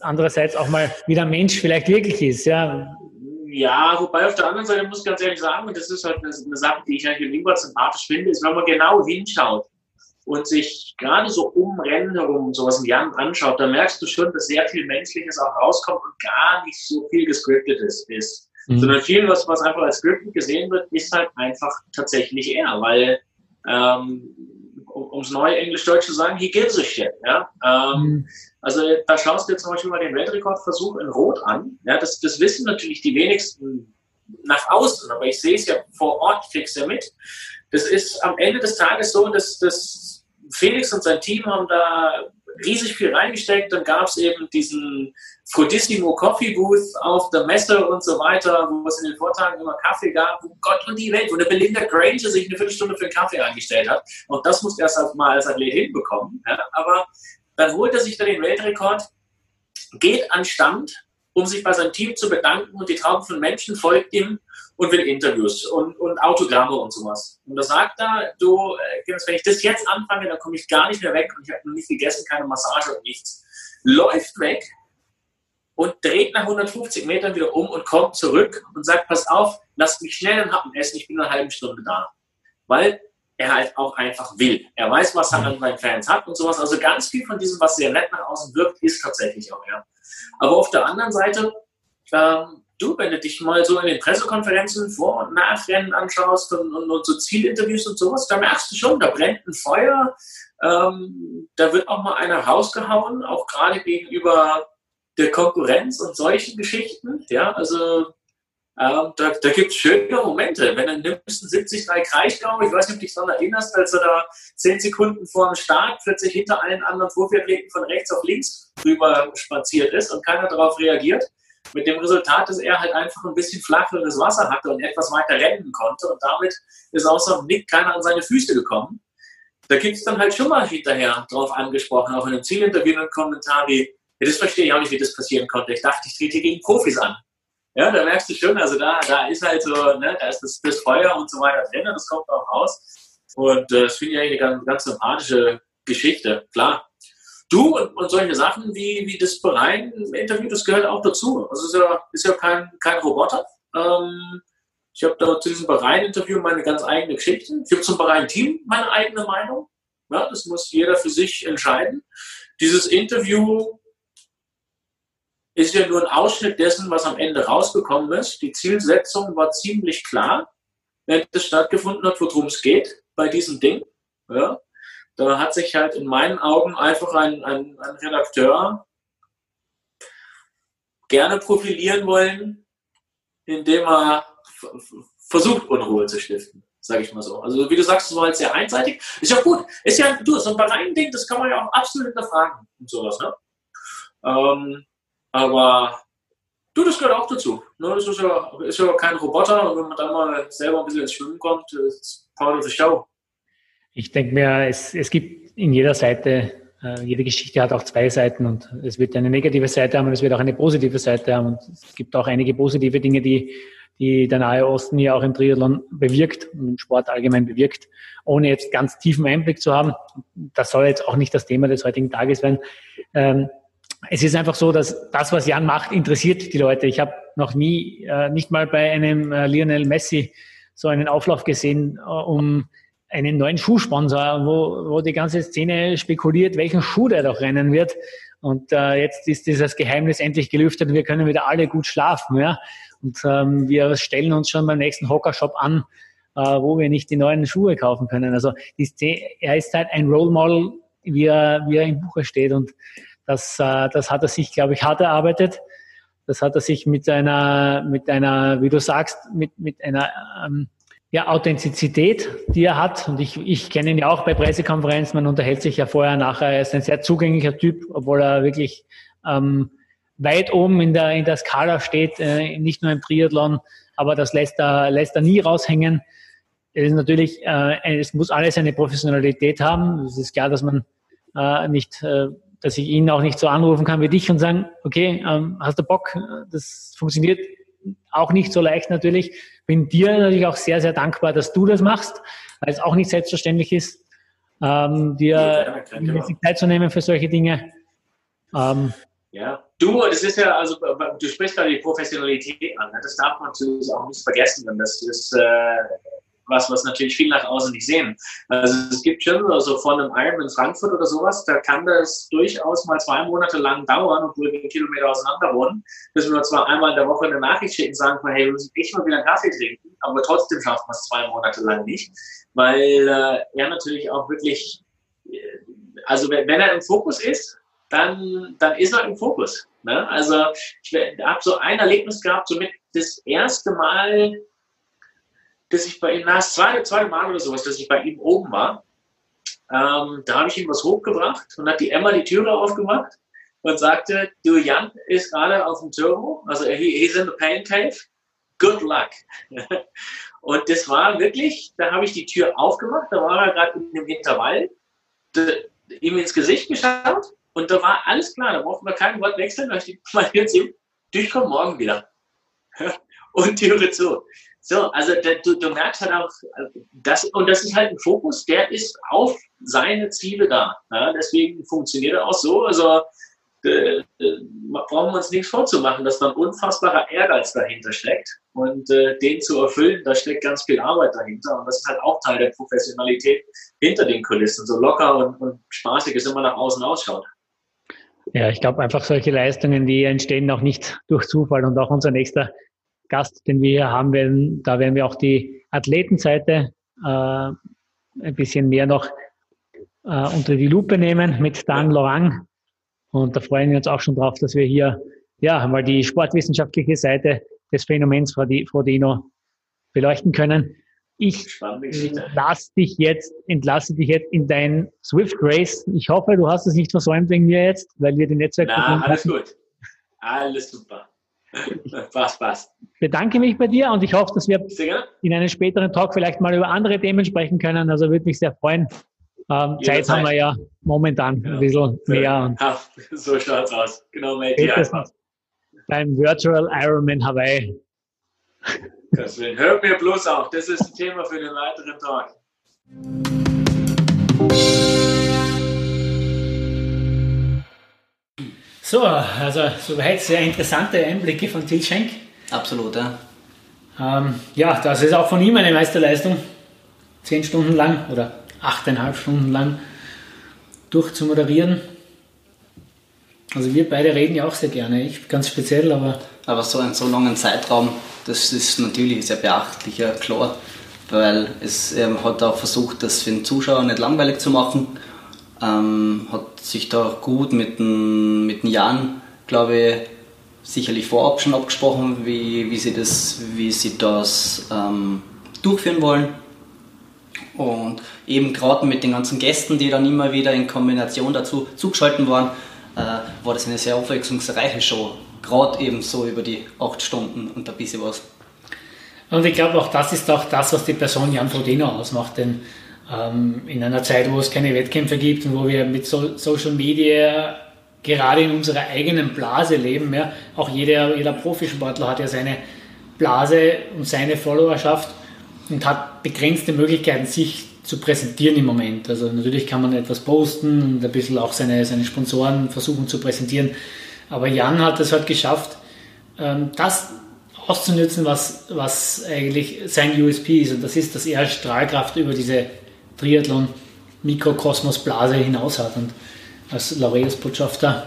andererseits auch mal wie der Mensch vielleicht wirklich ist. Ja. Ja, wobei auf der anderen Seite muss ich ganz ehrlich sagen, und das ist halt eine, eine Sache, die ich eigentlich lieber sympathisch finde, ist, wenn man genau hinschaut und sich gerade so um Rennen herum sowas wie Jan anschaut, dann merkst du schon, dass sehr viel Menschliches auch rauskommt und gar nicht so viel gescriptet ist. ist mhm. sondern viel, was, was einfach als scripted gesehen wird, ist halt einfach tatsächlich er, weil, ähm, um es neu Englisch-Deutsch zu sagen, he gives a shit. Ja? Ähm, mhm. Also da schaust du jetzt zum Beispiel mal den Weltrekordversuch in Rot an. Ja, das, das wissen natürlich die wenigsten nach außen, aber ich sehe es ja vor Ort, krieg's ja mit. Das ist am Ende des Tages so, dass, dass Felix und sein Team haben da riesig viel reingesteckt. Dann gab es eben diesen Frodissimo Coffee Booth auf der Messe und so weiter, wo es in den Vortagen immer Kaffee gab, wo Gott und die Welt, wo eine Belinda Granger sich eine Viertelstunde für einen Kaffee eingestellt hat. Und das musste er erst mal als Athlet hinbekommen. Ja, aber dann holt er sich da den Weltrekord, geht an Stand, um sich bei seinem Team zu bedanken und die Traum von Menschen folgt ihm und will Interviews und, und Autogramme und sowas. Und da sagt er, du, äh, wenn ich das jetzt anfange, dann komme ich gar nicht mehr weg und ich habe noch nicht gegessen, keine Massage und nichts. Läuft weg, und dreht nach 150 Metern wieder um und kommt zurück und sagt, pass auf, lasst mich schnell ein Happen essen, ich bin eine halbe Stunde da. Weil er halt auch einfach will. Er weiß, was er an seinen Fans hat und sowas. Also ganz viel von diesem, was sehr nett nach außen wirkt, ist tatsächlich auch er. Aber auf der anderen Seite, ähm, du, wenn du dich mal so in den Pressekonferenzen vor- und nach Rennen anschaust und, und, und, so Zielinterviews und sowas, da merkst du schon, da brennt ein Feuer, ähm, da wird auch mal einer rausgehauen, auch gerade gegenüber der Konkurrenz und solchen Geschichten. Ja, also ähm, da, da gibt es schöne Momente. Wenn du nimmst einen 73 Kraichgau, ich weiß nicht, ob du dich daran erinnerst, als er da 10 Sekunden vor dem Start plötzlich hinter allen anderen Profiathleten von rechts auf links rüber spaziert ist und keiner darauf reagiert. Mit dem Resultat, dass er halt einfach ein bisschen flacheres Wasser hatte und etwas weiter rennen konnte und damit ist außer Nick keiner an seine Füße gekommen. Da gibt es dann halt schon mal hinterher drauf angesprochen, auch in einem Zielinterview einen Kommentar wie, ja, das verstehe ich auch nicht, wie das passieren konnte. Ich dachte, ich trete gegen Profis an. Ja, da merkst du schon, also da, da ist halt so, ne, da ist das, das Feuer und so weiter drin, das kommt auch raus. Und äh, das finde ich eigentlich eine ganz, ganz sympathische Geschichte, klar. Du und, und solche Sachen wie, wie das Berein-Interview, das gehört auch dazu. Also ist ja, ist ja kein, kein Roboter. Ähm, ich habe da zu diesem Berein-Interview meine ganz eigene Geschichte. Ich habe zum Berein-Team meine eigene Meinung. Ja, das muss jeder für sich entscheiden. Dieses Interview ist ja nur ein Ausschnitt dessen, was am Ende rausgekommen ist. Die Zielsetzung war ziemlich klar, wenn das stattgefunden hat, worum es geht bei diesem Ding. Ja, da hat sich halt in meinen Augen einfach ein, ein, ein Redakteur gerne profilieren wollen, indem er versucht, Unruhe zu stiften, sage ich mal so. Also wie du sagst, es war halt sehr einseitig. Ist ja gut. Ist ja, du, so ein Verein-Ding, das kann man ja auch absolut hinterfragen und sowas, ne? Ähm, aber du, das gehört auch dazu. Ne? Das ist ja, ist ja kein Roboter und wenn man dann mal selber ein bisschen ins Schwimmen kommt, ist of the show. Ich denke mir, es, es gibt in jeder Seite, äh, jede Geschichte hat auch zwei Seiten und es wird eine negative Seite haben und es wird auch eine positive Seite haben. Und es gibt auch einige positive Dinge, die, die der Nahe Osten ja auch im Triathlon bewirkt und im Sport allgemein bewirkt, ohne jetzt ganz tiefen Einblick zu haben. Das soll jetzt auch nicht das Thema des heutigen Tages werden. Ähm, es ist einfach so, dass das, was Jan macht, interessiert die Leute. Ich habe noch nie, äh, nicht mal bei einem äh, Lionel Messi so einen Auflauf gesehen, äh, um einen neuen Schuhsponsor, wo, wo die ganze Szene spekuliert, welchen Schuh der doch rennen wird. Und äh, jetzt ist dieses Geheimnis endlich gelüftet und wir können wieder alle gut schlafen. Ja? Und ähm, wir stellen uns schon beim nächsten Hockershop an, äh, wo wir nicht die neuen Schuhe kaufen können. Also die, er ist halt ein Role Model, wie er, wie er im Buche steht. Und das, äh, das hat er sich, glaube ich, hart erarbeitet. Das hat er sich mit einer, mit einer, wie du sagst, mit, mit einer ähm, ja, Authentizität, die er hat. Und ich, ich kenne ihn ja auch bei Pressekonferenzen. Man unterhält sich ja vorher, nachher. Er ist ein sehr zugänglicher Typ, obwohl er wirklich ähm, weit oben in der, in der Skala steht, äh, nicht nur im Triathlon. Aber das lässt er, lässt er nie raushängen. Es ist natürlich, äh, es muss alles eine Professionalität haben. Es ist klar, dass man äh, nicht, äh, dass ich ihn auch nicht so anrufen kann wie dich und sagen, okay, ähm, hast du Bock? Das funktioniert auch nicht so leicht natürlich. Bin dir natürlich auch sehr, sehr dankbar, dass du das machst, weil es auch nicht selbstverständlich ist, ähm, dir ja, Zeit zu nehmen für solche Dinge. Ähm, ja, du, das ist ja, also du sprichst gerade die Professionalität an. Ne? Das darf man natürlich auch nicht vergessen. Das ist äh, was, was natürlich viele nach außen nicht sehen. Also es gibt schon, also von einem Iron in Frankfurt oder sowas, da kann das durchaus mal zwei Monate lang dauern, obwohl wir Kilometer auseinander wohnen, bis wir zwar einmal in der Woche eine Nachricht schicken, sagen, hey, wir müssen echt mal wieder einen Kaffee trinken, aber trotzdem schaffen wir es zwei Monate lang nicht, weil äh, er natürlich auch wirklich, äh, also wenn, wenn er im Fokus ist, dann, dann ist er im Fokus. Ne? Also ich habe so ein Erlebnis gehabt, somit das erste Mal dass ich bei ihm, na, das zweite, zweite Mal oder sowas, dass ich bei ihm oben war. Ähm, da habe ich ihm was hochgebracht und hat die Emma die Türe aufgemacht und sagte, du Jan ist gerade auf dem Turbo, also he, he's in the pain cave, good luck. und das war wirklich, da habe ich die Tür aufgemacht, da war er gerade in dem Intervall, ihm ins Gesicht geschaut und da war alles klar, da brauchten wir kein Wort wechseln, da ich mal jetzt ihm, du, ich komme morgen wieder. und Türe zu. So, also du, du merkst halt auch, das, und das ist halt ein Fokus, der ist auf seine Ziele da. Ja, deswegen funktioniert er auch so. Also äh, äh, brauchen wir uns nichts vorzumachen, dass da ein unfassbarer Ehrgeiz dahinter steckt. Und äh, den zu erfüllen, da steckt ganz viel Arbeit dahinter. Und das ist halt auch Teil der Professionalität hinter den Kulissen. So locker und, und spaßig es immer nach außen ausschaut. Ja, ich glaube einfach solche Leistungen, die entstehen auch nicht durch Zufall. Und auch unser nächster Gast, den wir hier haben werden. Da werden wir auch die Athletenseite äh, ein bisschen mehr noch äh, unter die Lupe nehmen mit Dan Lorang. Und da freuen wir uns auch schon drauf, dass wir hier ja mal die sportwissenschaftliche Seite des Phänomens Frodeno beleuchten können. Ich lass dich jetzt, entlasse dich jetzt in dein Swift Race. Ich hoffe, du hast es nicht versäumt wegen mir jetzt, weil wir die Netzwerk. Na, alles gut. Alles super. passt, passt. Bedanke mich bei dir und ich hoffe, dass wir in einem späteren Talk vielleicht mal über andere Themen sprechen können. Also würde mich sehr freuen. Ähm, Zeit haben wir ja momentan genau. ein bisschen mehr. Ja, so schaut's aus. Genau, mate. Beim Virtual Ironman Hawaii. Hört mir bloß auf. Das ist ein Thema für den weiteren Talk. So, also soweit sehr interessante Einblicke von Til Schenk. Absolut, ja. Ähm, ja, das ist auch von ihm eine Meisterleistung. Zehn Stunden lang oder achteinhalb Stunden lang durchzumoderieren. Also wir beide reden ja auch sehr gerne, ich ganz speziell, aber... Aber so einen so langen Zeitraum, das ist natürlich sehr beachtlich, ja klar, weil es ähm, hat auch versucht, das für den Zuschauer nicht langweilig zu machen ähm, hat sich da gut mit dem, Jan, glaube ich, sicherlich vorab schon abgesprochen, wie, wie sie das, wie sie das ähm, durchführen wollen. Und eben gerade mit den ganzen Gästen, die dann immer wieder in Kombination dazu zugeschaltet waren, äh, war das eine sehr abwechslungsreiche Show. Gerade eben so über die acht Stunden und ein bisschen was. Und ich glaube auch, das ist auch das, was die Person Jan Frodeno ausmacht, denn ähm, in einer Zeit, wo es keine Wettkämpfe gibt und wo wir mit so Social Media gerade in unserer eigenen Blase leben. Ja. Auch jeder, jeder Profisportler hat ja seine Blase und seine Followerschaft und hat begrenzte Möglichkeiten, sich zu präsentieren im Moment. Also natürlich kann man etwas posten und ein bisschen auch seine, seine Sponsoren versuchen zu präsentieren. Aber Jan hat es halt geschafft, ähm, das auszunutzen, was, was eigentlich sein USP ist. Und das ist, dass er Strahlkraft über diese Triathlon Mikrokosmos Blase hinaus hat. Und als Laureus-Botschafter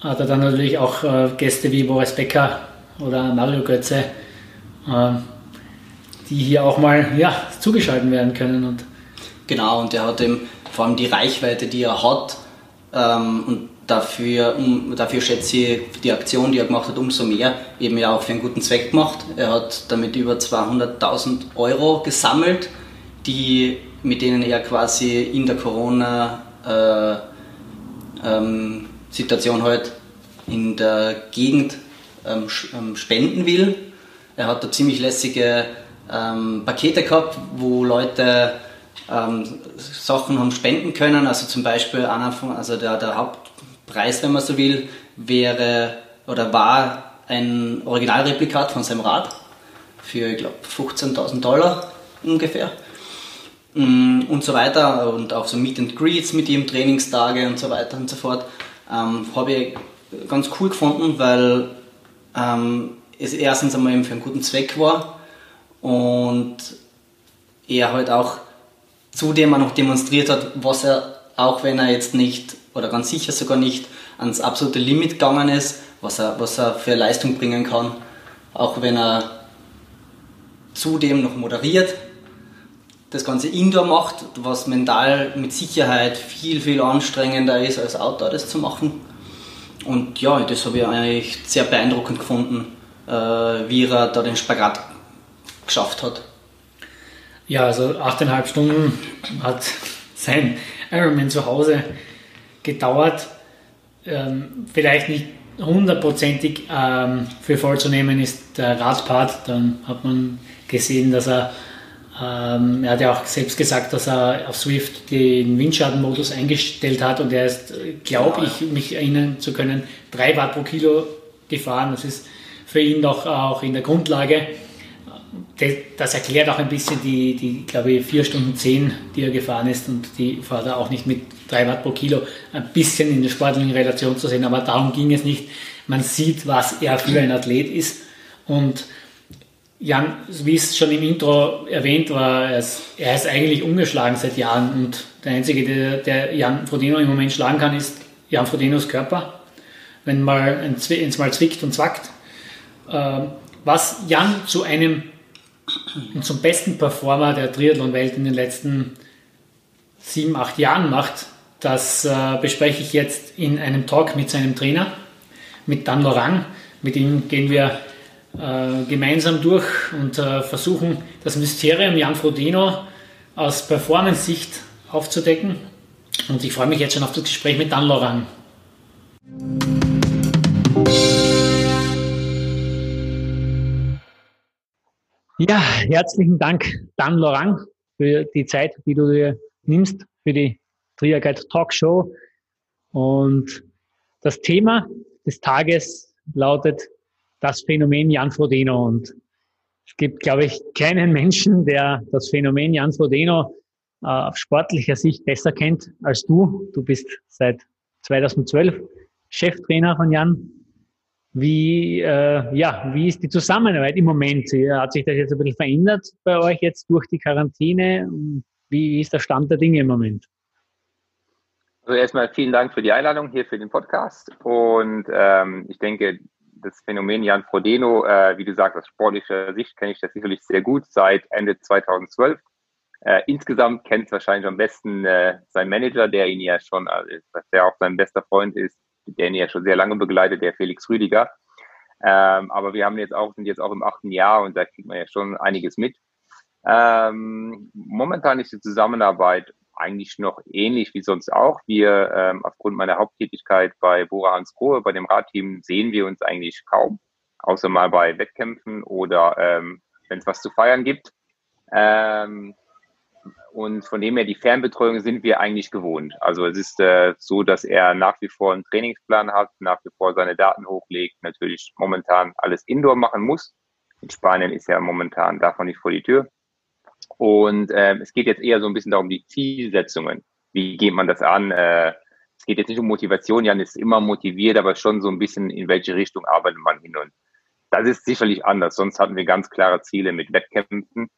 hat er dann natürlich auch äh, Gäste wie Boris Becker oder Mario Götze, äh, die hier auch mal ja, zugeschalten werden können. Und genau, und er hat eben vor allem die Reichweite, die er hat, ähm, und dafür, um, dafür schätze ich die Aktion, die er gemacht hat, umso mehr, eben ja auch für einen guten Zweck gemacht. Er hat damit über 200.000 Euro gesammelt, die, mit denen er quasi in der Corona äh, ähm, Situation halt in der Gegend ähm, ähm, spenden will. Er hat da ziemlich lässige ähm, Pakete gehabt, wo Leute ähm, Sachen haben spenden können. Also zum Beispiel einer also der, der Hauptpreis, wenn man so will, wäre oder war ein Originalreplikat von seinem Rad für, ich glaube, 15.000 Dollar ungefähr. Mm, und so weiter und auch so Meet and Greets mit ihm, Trainingstage und so weiter und so fort. Ähm, Habe ich ganz cool gefunden, weil ähm, es erstens einmal eben für einen guten Zweck war und er halt auch zudem auch noch demonstriert hat, was er, auch wenn er jetzt nicht, oder ganz sicher sogar nicht, ans absolute Limit gegangen ist, was er, was er für Leistung bringen kann, auch wenn er zudem noch moderiert, das Ganze Indoor macht, was mental mit Sicherheit viel, viel anstrengender ist, als Outdoor das zu machen. Und ja, das habe ich eigentlich sehr beeindruckend gefunden, äh, wie er da den Spagat geschafft hat. Ja, also achteinhalb Stunden hat sein Ironman zu Hause gedauert. Ähm, vielleicht nicht hundertprozentig ähm, für voll zu nehmen ist der Radpart. Dann hat man gesehen, dass er, ähm, er hat ja auch selbst gesagt, dass er auf Swift den Windschattenmodus eingestellt hat und er ist, glaube genau, ich, mich erinnern zu können, 3 Watt pro Kilo gefahren. Das ist für ihn doch auch in der Grundlage das erklärt auch ein bisschen die, die glaube ich, 4 Stunden 10, die er gefahren ist und die fahrt er auch nicht mit 3 Watt pro Kilo, ein bisschen in der sportlichen Relation zu sehen, aber darum ging es nicht. Man sieht, was er für ein Athlet ist und Jan, wie es schon im Intro erwähnt war, er ist, er ist eigentlich ungeschlagen seit Jahren und der Einzige, der, der Jan Frodeno im Moment schlagen kann, ist Jan Frodenos Körper. Wenn mal es mal zwickt und zwackt. Ähm, was Jan zu einem und zum besten Performer der Triathlon-Welt in den letzten sieben, acht Jahren macht, das äh, bespreche ich jetzt in einem Talk mit seinem Trainer, mit Dan Lorang. Mit ihm gehen wir äh, gemeinsam durch und äh, versuchen, das Mysterium Jan Frodeno aus Performance-Sicht aufzudecken. Und ich freue mich jetzt schon auf das Gespräch mit Dan Lorang. Ja, herzlichen Dank, Dan Lorang, für die Zeit, die du dir nimmst für die Triaguide Talk Show. Und das Thema des Tages lautet das Phänomen Jan Frodeno. Und es gibt, glaube ich, keinen Menschen, der das Phänomen Jan Frodeno äh, auf sportlicher Sicht besser kennt als du. Du bist seit 2012 Cheftrainer von Jan wie, äh, ja, wie ist die Zusammenarbeit im Moment? Hat sich das jetzt ein bisschen verändert bei euch jetzt durch die Quarantäne? Wie ist der Stand der Dinge im Moment? Also erstmal vielen Dank für die Einladung hier für den Podcast. Und ähm, ich denke, das Phänomen Jan Frodeno, äh, wie du sagst, aus sportlicher Sicht kenne ich das sicherlich sehr gut seit Ende 2012. Äh, insgesamt kennt es wahrscheinlich am besten äh, sein Manager, der ihn ja schon, also, der auch sein bester Freund ist, der ihn ja schon sehr lange begleitet, der Felix Rüdiger. Ähm, aber wir haben jetzt auch, sind jetzt auch im achten Jahr und da kriegt man ja schon einiges mit. Ähm, momentan ist die Zusammenarbeit eigentlich noch ähnlich wie sonst auch. Wir, ähm, aufgrund meiner Haupttätigkeit bei Bora Hans Grohe, bei dem Radteam, sehen wir uns eigentlich kaum, außer mal bei Wettkämpfen oder ähm, wenn es was zu feiern gibt. Ähm, und von dem her, die Fernbetreuung sind wir eigentlich gewohnt. Also es ist äh, so, dass er nach wie vor einen Trainingsplan hat, nach wie vor seine Daten hochlegt, natürlich momentan alles Indoor machen muss. In Spanien ist ja momentan davon nicht vor die Tür. Und äh, es geht jetzt eher so ein bisschen darum, die Zielsetzungen. Wie geht man das an? Äh, es geht jetzt nicht um Motivation, Jan ist immer motiviert, aber schon so ein bisschen, in welche Richtung arbeitet man hin. Und das ist sicherlich anders. Sonst hatten wir ganz klare Ziele mit Wettkämpfen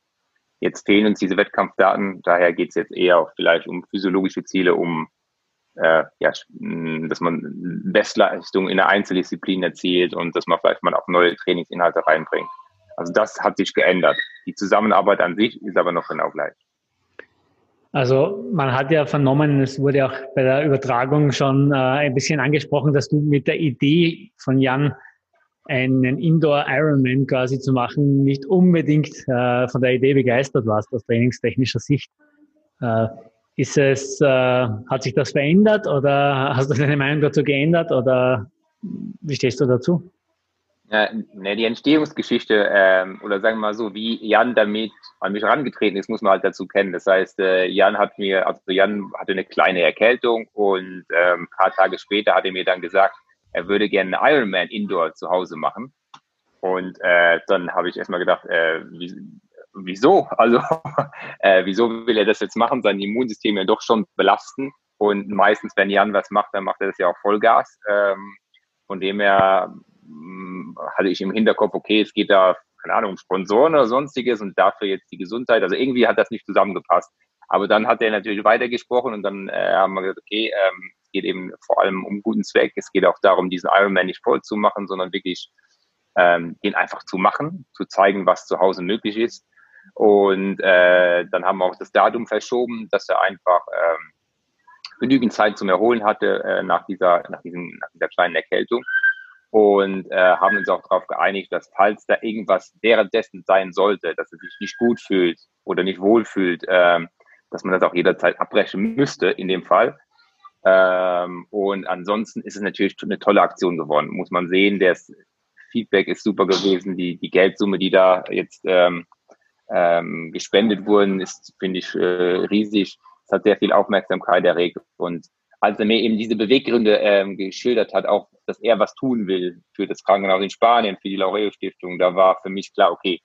Jetzt fehlen uns diese Wettkampfdaten, daher geht es jetzt eher auch vielleicht um physiologische Ziele, um äh, ja, dass man Bestleistung in der Einzeldisziplin erzielt und dass man vielleicht mal auch neue Trainingsinhalte reinbringt. Also das hat sich geändert. Die Zusammenarbeit an sich ist aber noch genau gleich. Also man hat ja vernommen, es wurde auch bei der Übertragung schon äh, ein bisschen angesprochen, dass du mit der Idee von Jan einen Indoor Ironman quasi zu machen, nicht unbedingt äh, von der Idee begeistert warst aus trainingstechnischer Sicht. Äh, ist es, äh, hat sich das verändert oder hast du deine Meinung dazu geändert oder wie stehst du dazu? Ja, ne, die Entstehungsgeschichte, ähm, oder sagen wir mal so, wie Jan damit an mich herangetreten ist, muss man halt dazu kennen. Das heißt, äh, Jan hat mir, also Jan hatte eine kleine Erkältung und ähm, ein paar Tage später hat er mir dann gesagt, er würde gerne einen Ironman Indoor zu Hause machen. Und äh, dann habe ich erstmal gedacht, äh, wie, wieso? Also, äh, wieso will er das jetzt machen? Sein Immunsystem ja doch schon belasten. Und meistens, wenn Jan was macht, dann macht er das ja auch Vollgas. Ähm, von dem her hatte ich im Hinterkopf, okay, es geht da, keine Ahnung, um Sponsoren oder sonstiges und dafür jetzt die Gesundheit. Also irgendwie hat das nicht zusammengepasst. Aber dann hat er natürlich weitergesprochen und dann äh, haben wir gesagt, okay, ähm, es geht eben vor allem um guten Zweck. Es geht auch darum, diesen Ironman nicht voll zu machen, sondern wirklich ähm, den einfach zu machen, zu zeigen, was zu Hause möglich ist. Und äh, dann haben wir auch das Datum verschoben, dass er einfach ähm, genügend Zeit zum Erholen hatte äh, nach, dieser, nach, diesem, nach dieser kleinen Erkältung und äh, haben uns auch darauf geeinigt, dass falls da irgendwas währenddessen sein sollte, dass er sich nicht gut fühlt oder nicht wohl fühlt, ähm, dass man das auch jederzeit abbrechen müsste in dem Fall. Ähm, und ansonsten ist es natürlich eine tolle Aktion geworden, muss man sehen. Das Feedback ist super gewesen. Die, die Geldsumme, die da jetzt ähm, ähm, gespendet wurden, ist, finde ich, äh, riesig. Es hat sehr viel Aufmerksamkeit erregt und als er mir eben diese Beweggründe ähm, geschildert hat, auch, dass er was tun will für das Krankenhaus in Spanien, für die Laureo Stiftung, da war für mich klar, okay,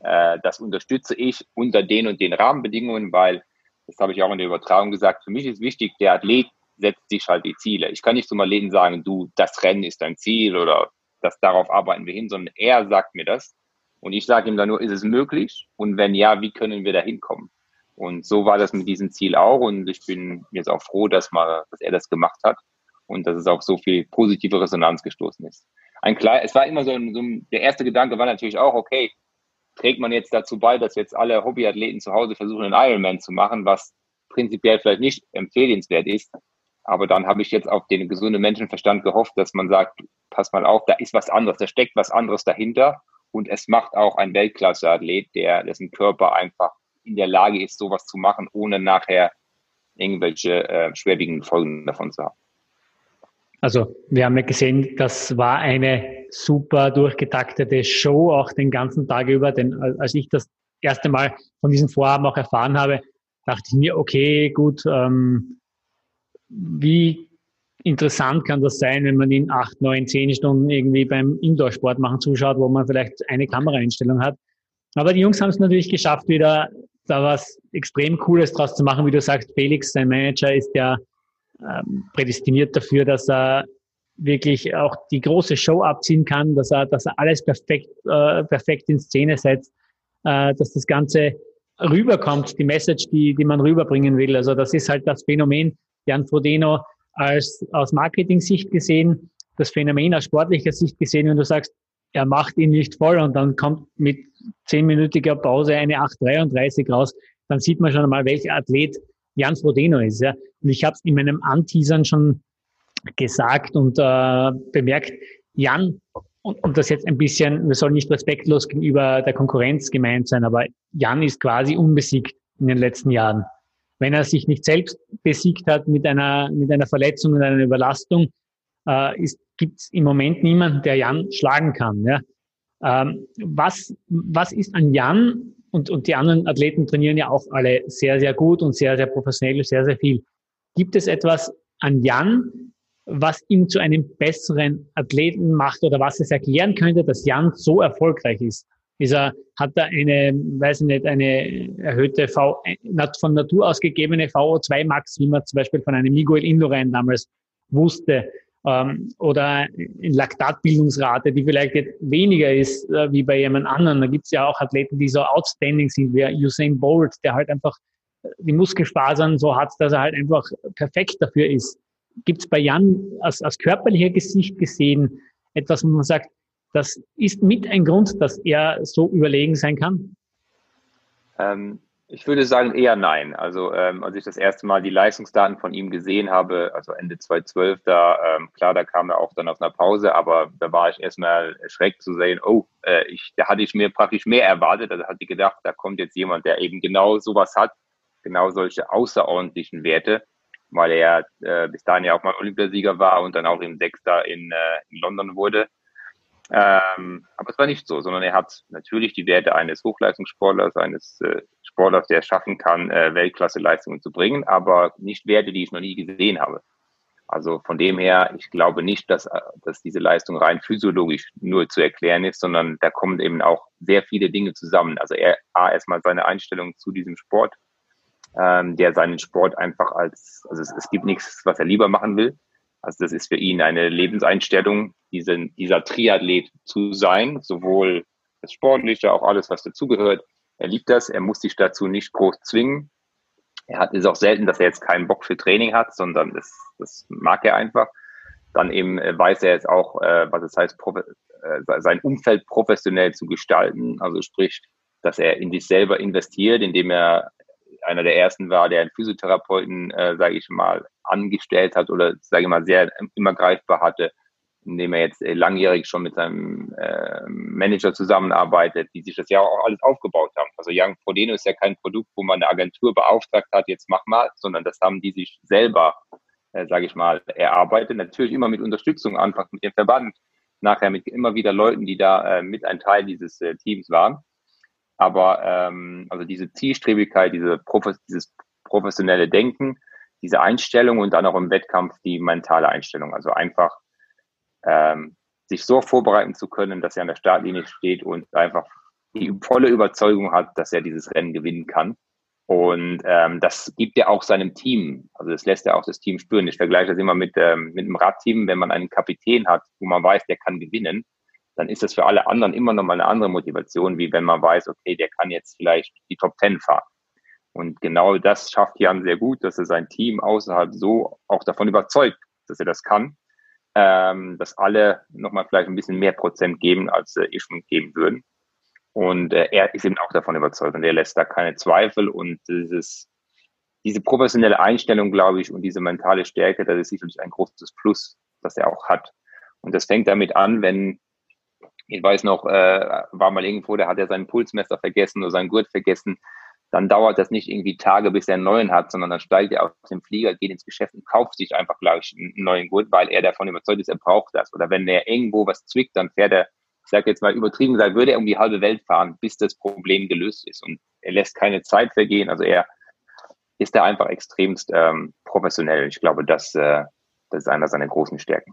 äh, das unterstütze ich unter den und den Rahmenbedingungen, weil, das habe ich auch in der Übertragung gesagt, für mich ist wichtig, der Athlet setzt sich halt die Ziele. Ich kann nicht zum Athleten sagen, du, das Rennen ist dein Ziel oder das darauf arbeiten wir hin, sondern er sagt mir das. Und ich sage ihm dann nur, ist es möglich? Und wenn ja, wie können wir da hinkommen? Und so war das mit diesem Ziel auch. Und ich bin jetzt auch froh, dass, mal, dass er das gemacht hat und dass es auch so viel positive Resonanz gestoßen ist. Ein klar, es war immer so, ein, so ein, der erste Gedanke war natürlich auch, okay, trägt man jetzt dazu bei, dass jetzt alle Hobbyathleten zu Hause versuchen, einen Ironman zu machen, was prinzipiell vielleicht nicht empfehlenswert ist. Aber dann habe ich jetzt auf den gesunden Menschenverstand gehofft, dass man sagt, pass mal auf, da ist was anderes, da steckt was anderes dahinter. Und es macht auch ein Weltklasse-Athlet, der dessen Körper einfach in der Lage ist, sowas zu machen, ohne nachher irgendwelche äh, schwerwiegenden Folgen davon zu haben. Also wir haben ja gesehen, das war eine super durchgetaktete Show auch den ganzen Tag über. Denn als ich das erste Mal von diesem Vorhaben auch erfahren habe, dachte ich mir, okay, gut, ähm, wie interessant kann das sein, wenn man in acht, neun, zehn Stunden irgendwie beim Indoor-Sport machen zuschaut, wo man vielleicht eine Kameraeinstellung hat. Aber die Jungs haben es natürlich geschafft, wieder da was extrem Cooles draus zu machen. Wie du sagst, Felix, sein Manager, ist ja ähm, prädestiniert dafür, dass er wirklich auch die große Show abziehen kann, dass er, dass er alles perfekt, äh, perfekt in Szene setzt, äh, dass das Ganze rüberkommt, die Message, die, die man rüberbringen will. Also das ist halt das Phänomen Jan Frodeno als aus Marketing-Sicht gesehen, das Phänomen aus sportlicher Sicht gesehen, wenn du sagst, er macht ihn nicht voll und dann kommt mit zehnminütiger Pause eine 8,33 raus, dann sieht man schon einmal, welcher Athlet Jan Frodeno ist. Ja. Und ich habe es in meinem Anteasern schon gesagt und äh, bemerkt, Jan, und, und das jetzt ein bisschen, wir sollen nicht respektlos gegenüber der Konkurrenz gemeint sein, aber Jan ist quasi unbesiegt in den letzten Jahren. Wenn er sich nicht selbst besiegt hat mit einer, mit einer Verletzung, mit einer Überlastung, äh, gibt es im Moment niemanden, der Jan schlagen kann. Ja? Ähm, was, was ist an Jan und, und die anderen Athleten trainieren ja auch alle sehr, sehr gut und sehr, sehr professionell, sehr, sehr viel. Gibt es etwas an Jan, was ihn zu einem besseren Athleten macht oder was es erklären könnte, dass Jan so erfolgreich ist? Ist er, hat er eine, weiß ich nicht, eine erhöhte V, von Natur aus gegebene VO2 Max, wie man zum Beispiel von einem Miguel Indurain damals wusste? Ähm, oder in Laktatbildungsrate, die vielleicht weniger ist äh, wie bei jemand anderen. Da gibt es ja auch Athleten, die so outstanding sind, wie Usain Bolt, der halt einfach die Muskelfasern so hat, dass er halt einfach perfekt dafür ist. Gibt es bei Jan aus, aus körperlicher Gesicht gesehen etwas, wo man sagt, das ist mit ein Grund, dass er so überlegen sein kann? Ähm, ich würde sagen eher nein. Also ähm, als ich das erste Mal die Leistungsdaten von ihm gesehen habe, also Ende 2012, da ähm, klar, da kam er auch dann aus einer Pause, aber da war ich erstmal erschreckt zu sehen, oh, äh, ich, da hatte ich mir praktisch mehr erwartet. Da hatte ich gedacht, da kommt jetzt jemand, der eben genau sowas hat, genau solche außerordentlichen Werte, weil er äh, bis dahin ja auch mal Olympiasieger war und dann auch im Sechster in, äh, in London wurde. Ähm, aber es war nicht so, sondern er hat natürlich die Werte eines Hochleistungssportlers, eines äh, Sportlers, der es schaffen kann, äh, Weltklasse-Leistungen zu bringen, aber nicht Werte, die ich noch nie gesehen habe. Also von dem her, ich glaube nicht, dass, dass diese Leistung rein physiologisch nur zu erklären ist, sondern da kommen eben auch sehr viele Dinge zusammen. Also er, A, erstmal seine Einstellung zu diesem Sport, ähm, der seinen Sport einfach als, also es, es gibt nichts, was er lieber machen will. Also das ist für ihn eine Lebenseinstellung, diesen, dieser Triathlet zu sein, sowohl das Sportliche, auch alles, was dazugehört. Er liebt das, er muss sich dazu nicht groß zwingen. Er hat ist auch selten, dass er jetzt keinen Bock für Training hat, sondern das, das mag er einfach. Dann eben äh, weiß er jetzt auch, äh, was es heißt, äh, sein Umfeld professionell zu gestalten. Also sprich, dass er in sich selber investiert, indem er einer der ersten war, der einen Physiotherapeuten, äh, sage ich mal, angestellt hat oder, sage ich mal, sehr immer greifbar hatte, indem er jetzt äh, langjährig schon mit seinem äh, Manager zusammenarbeitet, die sich das ja auch alles aufgebaut haben. Also Young Frodeno ist ja kein Produkt, wo man eine Agentur beauftragt hat, jetzt mach mal, sondern das haben die sich selber, äh, sage ich mal, erarbeitet. Natürlich immer mit Unterstützung, anfangs mit dem Verband, nachher mit immer wieder Leuten, die da äh, mit ein Teil dieses äh, Teams waren. Aber ähm, also diese Zielstrebigkeit, diese Profe dieses professionelle Denken, diese Einstellung und dann auch im Wettkampf die mentale Einstellung. Also einfach ähm, sich so vorbereiten zu können, dass er an der Startlinie steht und einfach die volle Überzeugung hat, dass er dieses Rennen gewinnen kann. Und ähm, das gibt er auch seinem Team. Also das lässt er auch das Team spüren. Ich vergleiche das immer mit, ähm, mit einem Radteam, wenn man einen Kapitän hat, wo man weiß, der kann gewinnen, dann ist das für alle anderen immer noch mal eine andere Motivation, wie wenn man weiß, okay, der kann jetzt vielleicht die Top Ten fahren. Und genau das schafft Jan sehr gut, dass er sein Team außerhalb so auch davon überzeugt, dass er das kann, ähm, dass alle nochmal vielleicht ein bisschen mehr Prozent geben, als äh, ich schon geben würden. Und äh, er ist eben auch davon überzeugt und er lässt da keine Zweifel und dieses, diese professionelle Einstellung, glaube ich, und diese mentale Stärke, das ist sicherlich ein großes Plus, das er auch hat. Und das fängt damit an, wenn, ich weiß noch, äh, war mal irgendwo, da hat er sein Pulsmesser vergessen oder sein Gurt vergessen dann dauert das nicht irgendwie Tage, bis er einen neuen hat, sondern dann steigt er aus dem Flieger, geht ins Geschäft und kauft sich einfach, glaube ich, einen neuen Gurt, weil er davon überzeugt ist, er braucht das. Oder wenn er irgendwo was zwickt, dann fährt er, ich sage jetzt mal übertrieben gesagt, würde er um die halbe Welt fahren, bis das Problem gelöst ist. Und er lässt keine Zeit vergehen. Also er ist da einfach extremst ähm, professionell. Ich glaube, das, äh, das ist einer seiner großen Stärken.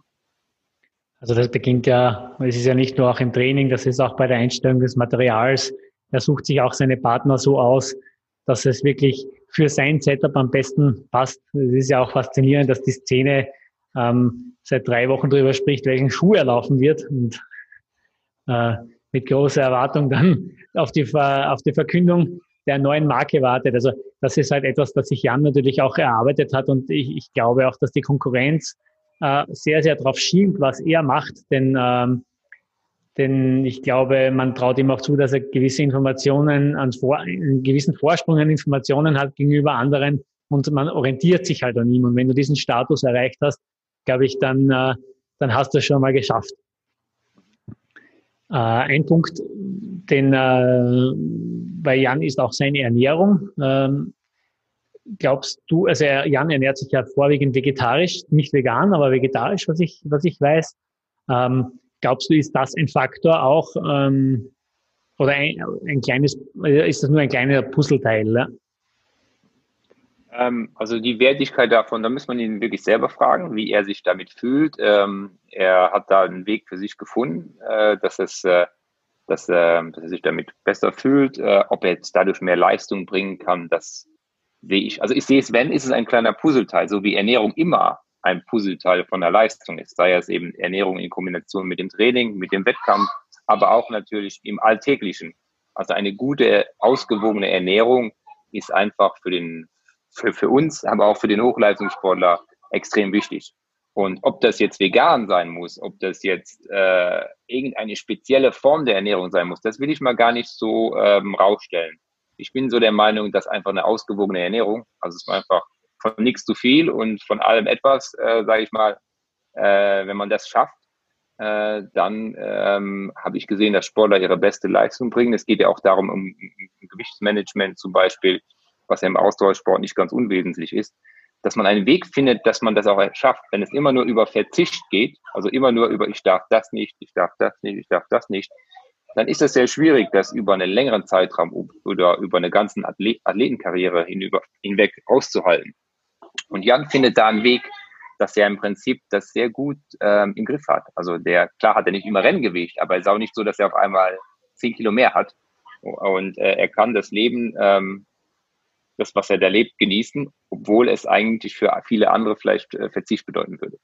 Also das beginnt ja, es ist ja nicht nur auch im Training, das ist auch bei der Einstellung des Materials. Er sucht sich auch seine Partner so aus, dass es wirklich für sein Setup am besten passt. Es ist ja auch faszinierend, dass die Szene ähm, seit drei Wochen darüber spricht, welchen Schuh er laufen wird und äh, mit großer Erwartung dann auf die, auf die Verkündung der neuen Marke wartet. Also das ist halt etwas, das sich Jan natürlich auch erarbeitet hat und ich, ich glaube auch, dass die Konkurrenz äh, sehr, sehr darauf schielt, was er macht, denn ähm, denn ich glaube, man traut ihm auch zu, dass er gewisse Informationen, an einen gewissen Vorsprung an Informationen hat gegenüber anderen und man orientiert sich halt an ihm. Und wenn du diesen Status erreicht hast, glaube ich, dann, äh, dann hast du es schon mal geschafft. Äh, ein Punkt, den äh, bei Jan ist auch seine Ernährung. Ähm, glaubst du, also Jan ernährt sich ja vorwiegend vegetarisch, nicht vegan, aber vegetarisch, was ich, was ich weiß. Ähm, Glaubst du, ist das ein Faktor auch ähm, oder ein, ein kleines, ist das nur ein kleiner Puzzleteil? Ähm, also die Wertigkeit davon, da muss man ihn wirklich selber fragen, wie er sich damit fühlt. Ähm, er hat da einen Weg für sich gefunden, äh, dass, es, äh, dass, äh, dass er sich damit besser fühlt. Äh, ob er jetzt dadurch mehr Leistung bringen kann, das sehe ich. Also ich sehe es, wenn, ist es ein kleiner Puzzleteil, so wie Ernährung immer ein Puzzleteil von der Leistung ist. Sei es eben Ernährung in Kombination mit dem Training, mit dem Wettkampf, aber auch natürlich im Alltäglichen. Also eine gute, ausgewogene Ernährung ist einfach für den, für, für uns, aber auch für den Hochleistungssportler extrem wichtig. Und ob das jetzt vegan sein muss, ob das jetzt äh, irgendeine spezielle Form der Ernährung sein muss, das will ich mal gar nicht so ähm, rausstellen. Ich bin so der Meinung, dass einfach eine ausgewogene Ernährung, also es ist einfach von nichts zu viel und von allem etwas, äh, sage ich mal, äh, wenn man das schafft, äh, dann ähm, habe ich gesehen, dass Sportler ihre beste Leistung bringen. Es geht ja auch darum, um, um Gewichtsmanagement zum Beispiel, was ja im Ausdauersport nicht ganz unwesentlich ist, dass man einen Weg findet, dass man das auch schafft. Wenn es immer nur über Verzicht geht, also immer nur über ich darf das nicht, ich darf das nicht, ich darf das nicht, dann ist es sehr schwierig, das über einen längeren Zeitraum oder über eine ganze Athletenkarriere hinüber, hinweg auszuhalten. Und Jan findet da einen Weg, dass er im Prinzip das sehr gut ähm, im Griff hat. Also der, klar hat er nicht immer Renngewicht, aber es ist auch nicht so, dass er auf einmal zehn Kilo mehr hat. Und äh, er kann das Leben, ähm, das, was er da lebt, genießen, obwohl es eigentlich für viele andere vielleicht äh, Verzicht bedeuten würde.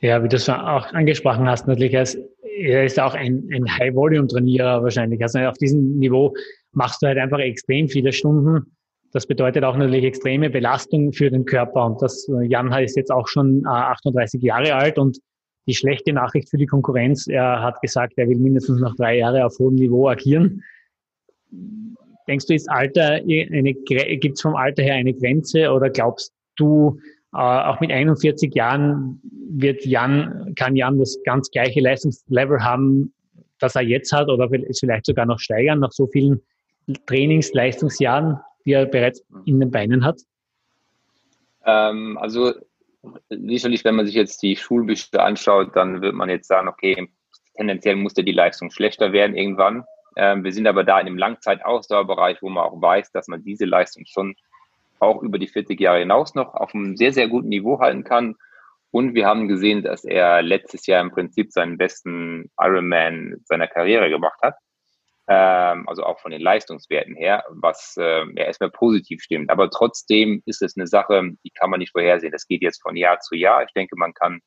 Ja, wie du es auch angesprochen hast, natürlich, als, er ist auch ein, ein High-Volume-Trainierer wahrscheinlich. Also auf diesem Niveau machst du halt einfach extrem viele Stunden das bedeutet auch natürlich extreme Belastung für den Körper. Und das, äh, Jan ist jetzt auch schon 38 äh, Jahre alt und die schlechte Nachricht für die Konkurrenz, er hat gesagt, er will mindestens noch drei Jahre auf hohem Niveau agieren. Denkst du, ist Alter eine, gibt es vom Alter her eine Grenze oder glaubst du, äh, auch mit 41 Jahren wird Jan, kann Jan das ganz gleiche Leistungslevel haben, das er jetzt hat oder es vielleicht sogar noch steigern nach so vielen Trainingsleistungsjahren? Die er bereits in den Beinen hat? Ähm, also sicherlich, wenn man sich jetzt die Schulbücher anschaut, dann wird man jetzt sagen, okay, tendenziell musste die Leistung schlechter werden irgendwann. Ähm, wir sind aber da in einem Langzeitausdauerbereich, wo man auch weiß, dass man diese Leistung schon auch über die 40 Jahre hinaus noch auf einem sehr, sehr guten Niveau halten kann. Und wir haben gesehen, dass er letztes Jahr im Prinzip seinen besten Ironman seiner Karriere gemacht hat ähm, also auch von den Leistungswerten her, was äh, ja erstmal positiv stimmt. Aber trotzdem ist es eine Sache, die kann man nicht vorhersehen. Das geht jetzt von Jahr zu Jahr. Ich denke, man kann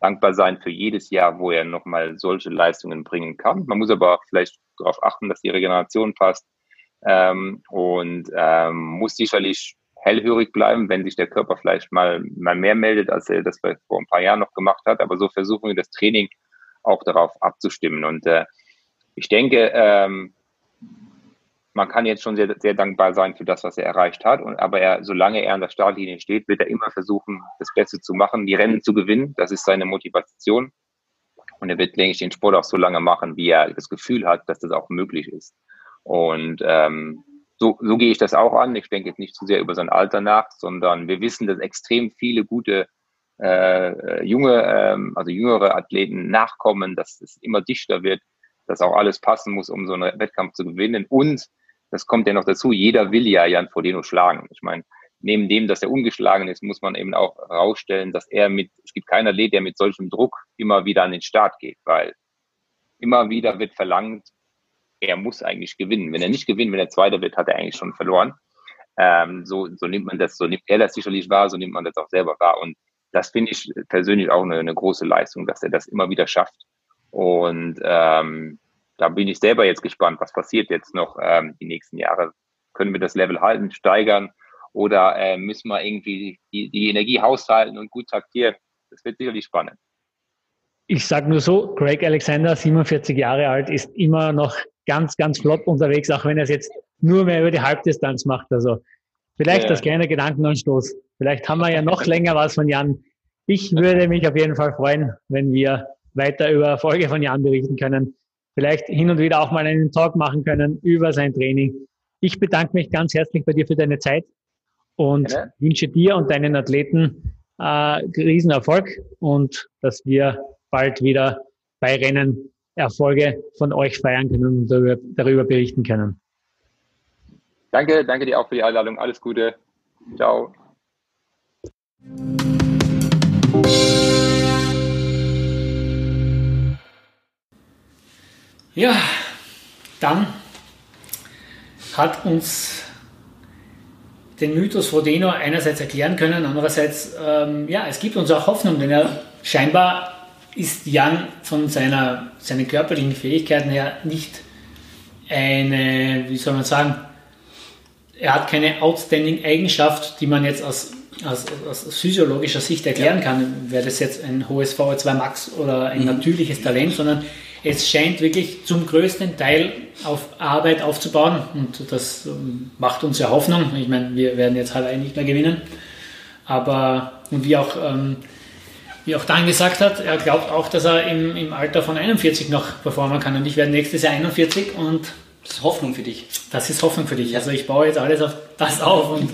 dankbar sein für jedes Jahr, wo er nochmal solche Leistungen bringen kann. Man muss aber vielleicht darauf achten, dass die Regeneration passt ähm, und ähm, muss sicherlich hellhörig bleiben, wenn sich der Körper vielleicht mal, mal mehr meldet, als er das vielleicht vor ein paar Jahren noch gemacht hat. Aber so versuchen wir das Training auch darauf abzustimmen. Und äh, ich denke, ähm, man kann jetzt schon sehr, sehr dankbar sein für das, was er erreicht hat. Und, aber er, solange er an der Startlinie steht, wird er immer versuchen, das Beste zu machen, die Rennen zu gewinnen. Das ist seine Motivation. Und er wird, denke ich, den Sport auch so lange machen, wie er das Gefühl hat, dass das auch möglich ist. Und ähm, so, so gehe ich das auch an. Ich denke jetzt nicht zu sehr über sein Alter nach, sondern wir wissen, dass extrem viele gute äh, junge, ähm, also jüngere Athleten nachkommen, dass es immer dichter wird dass auch alles passen muss, um so einen Wettkampf zu gewinnen. Und das kommt ja noch dazu, jeder will ja Jan Frodeno schlagen. Ich meine, neben dem, dass er ungeschlagen ist, muss man eben auch herausstellen, dass er mit, es gibt keinen Athlet, der mit solchem Druck immer wieder an den Start geht, weil immer wieder wird verlangt, er muss eigentlich gewinnen. Wenn er nicht gewinnt, wenn er Zweiter wird, hat er eigentlich schon verloren. Ähm, so, so nimmt man das, so nimmt er das sicherlich wahr, so nimmt man das auch selber wahr. Und das finde ich persönlich auch eine, eine große Leistung, dass er das immer wieder schafft. Und ähm, da bin ich selber jetzt gespannt, was passiert jetzt noch ähm, die nächsten Jahre. Können wir das Level halten, steigern oder äh, müssen wir irgendwie die, die Energie haushalten und gut taktieren? Das wird sicherlich spannend. Ich sage nur so, Craig Alexander, 47 Jahre alt, ist immer noch ganz, ganz flott unterwegs, auch wenn er es jetzt nur mehr über die Halbdistanz macht. Also vielleicht ja. das kleine Gedankenanstoß. Vielleicht haben wir ja noch länger was von Jan. Ich würde mich auf jeden Fall freuen, wenn wir weiter über Erfolge von Jan berichten können. Vielleicht hin und wieder auch mal einen Talk machen können über sein Training. Ich bedanke mich ganz herzlich bei dir für deine Zeit und ja. wünsche dir und deinen Athleten äh, Riesenerfolg und dass wir bald wieder bei Rennen Erfolge von euch feiern können und darüber, darüber berichten können. Danke, danke dir auch für die Einladung. Alles Gute. Ciao. Ja, dann hat uns den Mythos Frodeno einerseits erklären können, andererseits, ähm, ja, es gibt uns auch Hoffnung, denn er scheinbar ist Jan von seiner, seinen körperlichen Fähigkeiten her nicht eine, wie soll man sagen, er hat keine outstanding Eigenschaft, die man jetzt aus, aus, aus physiologischer Sicht erklären ja. kann. Wäre das jetzt ein hohes VO2 Max oder ein mhm. natürliches Talent, sondern es scheint wirklich zum größten Teil auf Arbeit aufzubauen und das ähm, macht uns ja Hoffnung. Ich meine, wir werden jetzt halt nicht mehr gewinnen, aber und wie auch, ähm, wie auch Dan gesagt hat, er glaubt auch, dass er im, im Alter von 41 noch performen kann und ich werde nächstes Jahr 41 und das ist Hoffnung für dich. Das ist Hoffnung für dich. Also ich baue jetzt alles auf das auf und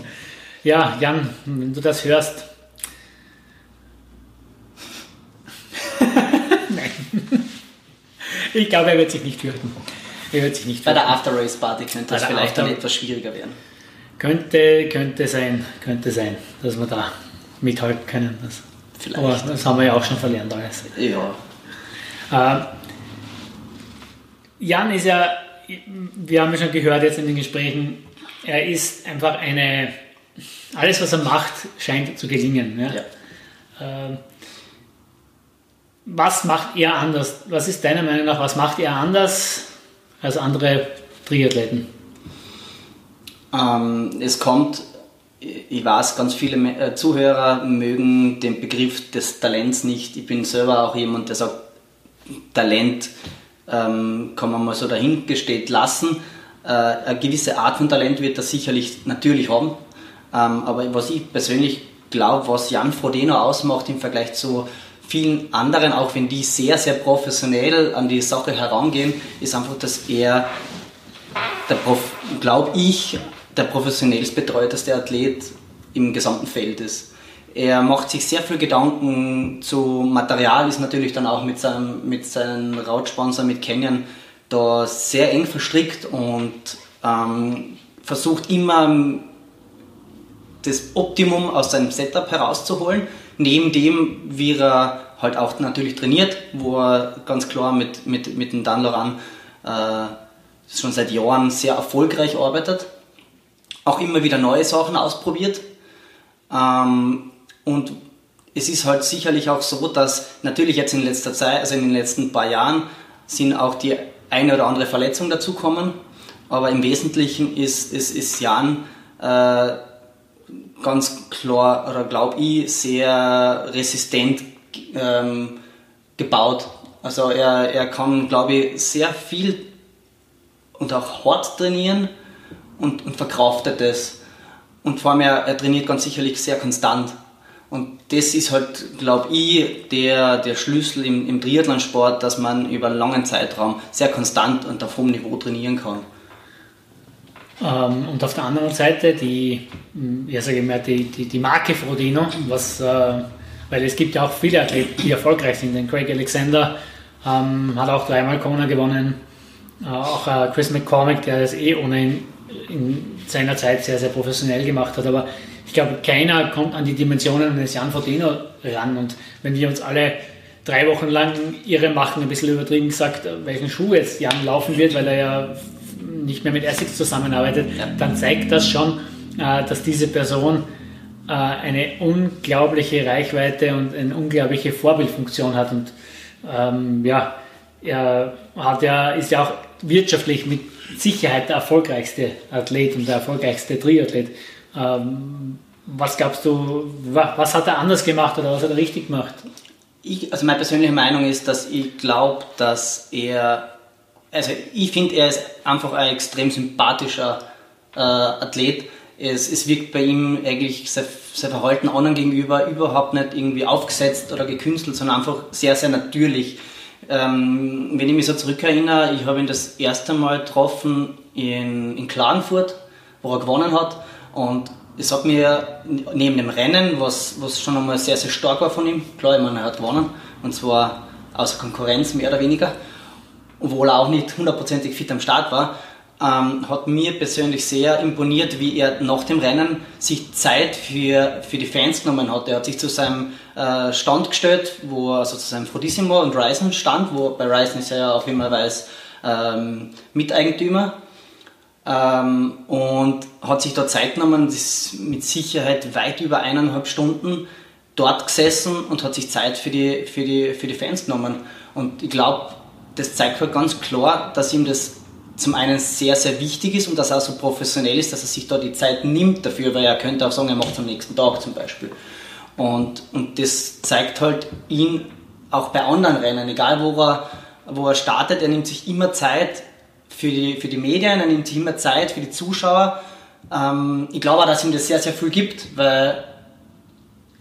ja, Jan, wenn du das hörst. Nein. Ich glaube, er wird sich nicht fürchten. Er wird sich nicht Bei der After-Race-Party könnte das vielleicht dann etwas schwieriger werden. Könnte, könnte sein, könnte sein, dass wir da mithalten können. Das, vielleicht. Aber das haben wir ja auch schon verlernt alles. Ja. Äh, Jan ist ja wir haben ja schon gehört jetzt in den Gesprächen, er ist einfach eine, alles was er macht, scheint zu gelingen. Ja? Ja. Ähm, was macht er anders? Was ist deiner Meinung nach, was macht er anders als andere Triathleten? Ähm, es kommt, ich weiß, ganz viele äh, Zuhörer mögen den Begriff des Talents nicht. Ich bin selber auch jemand, der sagt, Talent ähm, kann man mal so dahingestellt lassen. Äh, eine gewisse Art von Talent wird er sicherlich natürlich haben. Ähm, aber was ich persönlich glaube, was Jan Frodeno ausmacht im Vergleich zu vielen anderen, auch wenn die sehr, sehr professionell an die Sache herangehen, ist einfach, dass er, glaube ich, der professionellst betreuteste Athlet im gesamten Feld ist. Er macht sich sehr viel Gedanken zu Material, ist natürlich dann auch mit seinem, mit seinem Rautsponsor, mit Canyon, da sehr eng verstrickt und ähm, versucht immer das Optimum aus seinem Setup herauszuholen. Neben dem, wie er halt auch natürlich trainiert, wo er ganz klar mit, mit, mit dem Dan Loran äh, schon seit Jahren sehr erfolgreich arbeitet. Auch immer wieder neue Sachen ausprobiert. Ähm, und es ist halt sicherlich auch so, dass natürlich jetzt in letzter Zeit, also in den letzten paar Jahren, sind auch die eine oder andere Verletzung dazukommen. Aber im Wesentlichen ist, ist, ist Jan äh, ganz klar, oder glaube ich, sehr resistent ähm, gebaut. Also er, er kann, glaube ich, sehr viel und auch hart trainieren und, und verkraftet es. Und vor allem, er, er trainiert ganz sicherlich sehr konstant. Und das ist halt, glaube ich, der, der Schlüssel im, im Triathlonsport, dass man über einen langen Zeitraum sehr konstant und auf hohem Niveau trainieren kann. Ähm, und auf der anderen Seite die, ja, sage ich mal, die, die, die Marke Frodeno, was, äh, weil es gibt ja auch viele Athleten, die erfolgreich sind. Den Craig Alexander ähm, hat auch dreimal Kona gewonnen. Äh, auch äh, Chris McCormick, der das eh ohnehin in seiner Zeit sehr, sehr professionell gemacht hat. Aber ich glaube, keiner kommt an die Dimensionen eines Jan Frodeno ran. Und wenn wir uns alle drei Wochen lang irre machen, ein bisschen übertrieben gesagt, welchen Schuh jetzt Jan laufen wird, weil er ja nicht mehr mit Essex zusammenarbeitet, dann zeigt das schon, äh, dass diese Person äh, eine unglaubliche Reichweite und eine unglaubliche Vorbildfunktion hat. Und ähm, ja, er hat ja, ist ja auch wirtschaftlich mit Sicherheit der erfolgreichste Athlet und der erfolgreichste Triathlet. Ähm, was glaubst du, was hat er anders gemacht oder was hat er richtig gemacht? Ich, also meine persönliche Meinung ist, dass ich glaube, dass er, also ich finde, er ist einfach ein extrem sympathischer äh, Athlet. Es, es wirkt bei ihm eigentlich sein, sein Verhalten anderen gegenüber überhaupt nicht irgendwie aufgesetzt oder gekünstelt, sondern einfach sehr, sehr natürlich. Ähm, wenn ich mich so zurückerinnere, ich habe ihn das erste Mal getroffen in, in Klagenfurt, wo er gewonnen hat. Und ich sag mir, neben dem Rennen, was, was schon einmal sehr, sehr stark war von ihm, klar, ich meine, er hat gewonnen, und zwar außer Konkurrenz mehr oder weniger, obwohl er auch nicht hundertprozentig fit am Start war, ähm, hat mir persönlich sehr imponiert, wie er nach dem Rennen sich Zeit für, für die Fans genommen hat. Er hat sich zu seinem äh, Stand gestellt, wo also zu seinem Frodissimo und Ryzen stand, wo bei Ryzen ist er ja auch immer weiß ähm, Miteigentümer ähm, und hat sich da Zeit genommen, ist mit Sicherheit weit über eineinhalb Stunden dort gesessen und hat sich Zeit für die, für die, für die Fans genommen. Und ich glaube, das zeigt halt ganz klar, dass ihm das zum einen sehr, sehr wichtig ist und dass er auch so professionell ist, dass er sich da die Zeit nimmt dafür, weil er könnte auch sagen, er macht es am nächsten Tag zum Beispiel. Und, und das zeigt halt ihn auch bei anderen Rennen, egal wo er, wo er startet, er nimmt sich immer Zeit für die, für die Medien, er nimmt sich immer Zeit für die Zuschauer. Ähm, ich glaube auch, dass ihm das sehr, sehr viel gibt, weil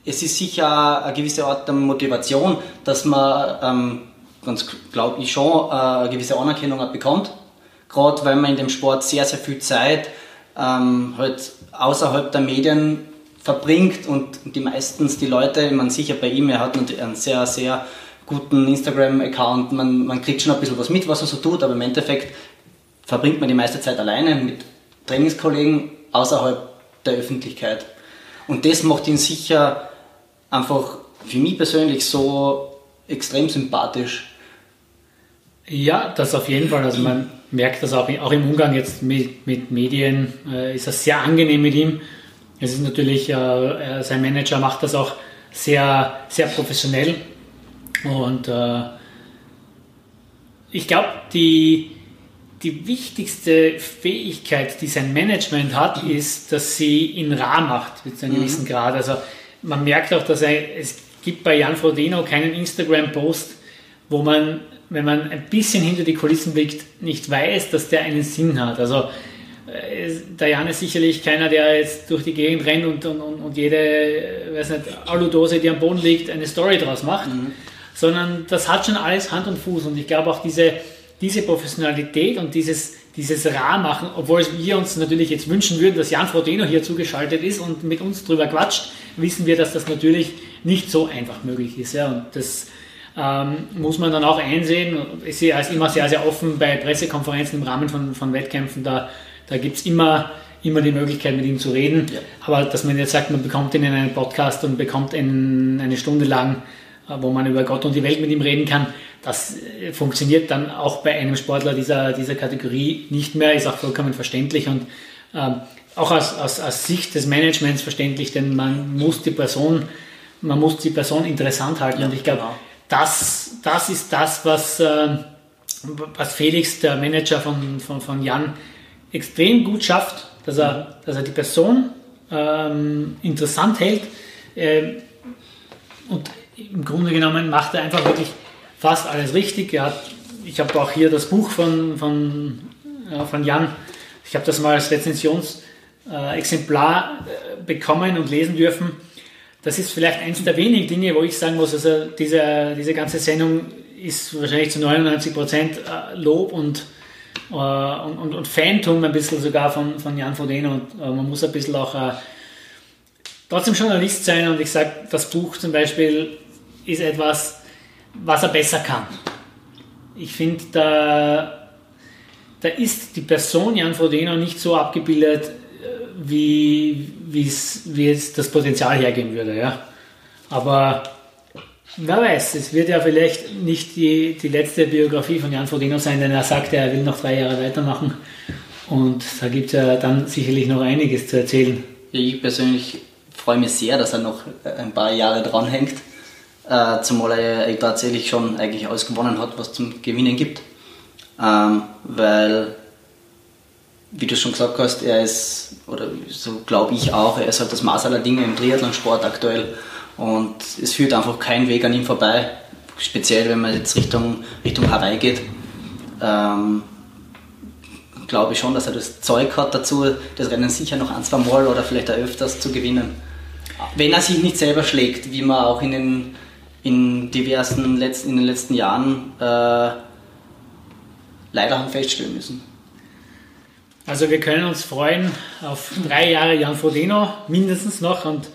es ist sicher eine gewisse Art der Motivation, dass man, ähm, ganz glaube ich schon, äh, eine gewisse Anerkennung bekommt gerade weil man in dem Sport sehr, sehr viel Zeit ähm, halt außerhalb der Medien verbringt und die meistens die Leute, man sicher bei ihm, er hat einen sehr, sehr guten Instagram-Account, man, man kriegt schon ein bisschen was mit, was er so tut, aber im Endeffekt verbringt man die meiste Zeit alleine mit Trainingskollegen außerhalb der Öffentlichkeit. Und das macht ihn sicher einfach für mich persönlich so extrem sympathisch. Ja, das auf jeden Fall. Also man merkt das auch, auch im Umgang jetzt mit, mit Medien, äh, ist das sehr angenehm mit ihm. Es ist natürlich, äh, sein Manager macht das auch sehr, sehr professionell. Und äh, ich glaube, die, die wichtigste Fähigkeit, die sein Management hat, ist, dass sie ihn rar macht, zu einem mhm. gewissen Grad. Also man merkt auch, dass er, es gibt bei Jan Frodeno keinen Instagram-Post, wo man wenn man ein bisschen hinter die Kulissen blickt, nicht weiß, dass der einen Sinn hat. Also äh, der Jan ist sicherlich keiner, der jetzt durch die Gegend rennt und, und, und jede, äh, weiß nicht, Aludose, die am Boden liegt, eine Story draus macht, mhm. sondern das hat schon alles Hand und Fuß. Und ich glaube auch diese, diese Professionalität und dieses, dieses Rahmachen, obwohl wir uns natürlich jetzt wünschen würden, dass Jan Frodeno hier zugeschaltet ist und mit uns drüber quatscht, wissen wir, dass das natürlich nicht so einfach möglich ist. Ja. Und das ähm, muss man dann auch einsehen. Ich sehe als immer sehr, sehr offen bei Pressekonferenzen im Rahmen von, von Wettkämpfen. Da, da gibt es immer, immer die Möglichkeit, mit ihm zu reden. Ja. Aber dass man jetzt sagt, man bekommt ihn in einen Podcast und bekommt ihn eine Stunde lang, äh, wo man über Gott und die Welt mit ihm reden kann, das äh, funktioniert dann auch bei einem Sportler dieser, dieser Kategorie nicht mehr, ist auch vollkommen verständlich und ähm, auch aus, aus, aus Sicht des Managements verständlich, denn man muss die Person, man muss die Person interessant halten. Ja, und ich glaube, genau das, das ist das, was, äh, was Felix, der Manager von, von, von Jan, extrem gut schafft, dass er, dass er die Person ähm, interessant hält. Äh, und im Grunde genommen macht er einfach wirklich fast alles richtig. Er hat, ich habe auch hier das Buch von, von, äh, von Jan, ich habe das mal als Rezensionsexemplar äh, bekommen und lesen dürfen das ist vielleicht eins der wenigen Dinge, wo ich sagen muss, also diese, diese ganze Sendung ist wahrscheinlich zu 99 Prozent äh, Lob und, äh, und, und, und, Fantum ein bisschen sogar von, von Jan Frodeno und äh, man muss ein bisschen auch trotzdem Journalist sein und ich sage, das Buch zum Beispiel ist etwas, was er besser kann. Ich finde, da, da ist die Person Jan Frodeno nicht so abgebildet, wie, wie es das Potenzial hergeben würde. Ja. Aber wer weiß, es wird ja vielleicht nicht die, die letzte Biografie von Jan Frodeno sein, denn er sagt, er will noch drei Jahre weitermachen. Und da gibt es ja dann sicherlich noch einiges zu erzählen. Ich persönlich freue mich sehr, dass er noch ein paar Jahre dranhängt, äh, zumal er tatsächlich schon eigentlich alles gewonnen hat, was zum Gewinnen gibt. Ähm, weil wie du schon gesagt hast, er ist, oder so glaube ich auch, er ist halt das Maß aller Dinge im Triathlonsport aktuell und es führt einfach kein Weg an ihm vorbei, speziell wenn man jetzt Richtung, Richtung Hawaii geht. Ähm, glaube ich schon, dass er das Zeug hat dazu, das Rennen sicher noch ein, zwei Mal oder vielleicht auch öfters zu gewinnen. Wenn er sich nicht selber schlägt, wie man auch in den in diversen letzten, in den letzten Jahren äh, leider haben feststellen müssen. Also wir können uns freuen auf drei Jahre Jan Frodeno mindestens noch und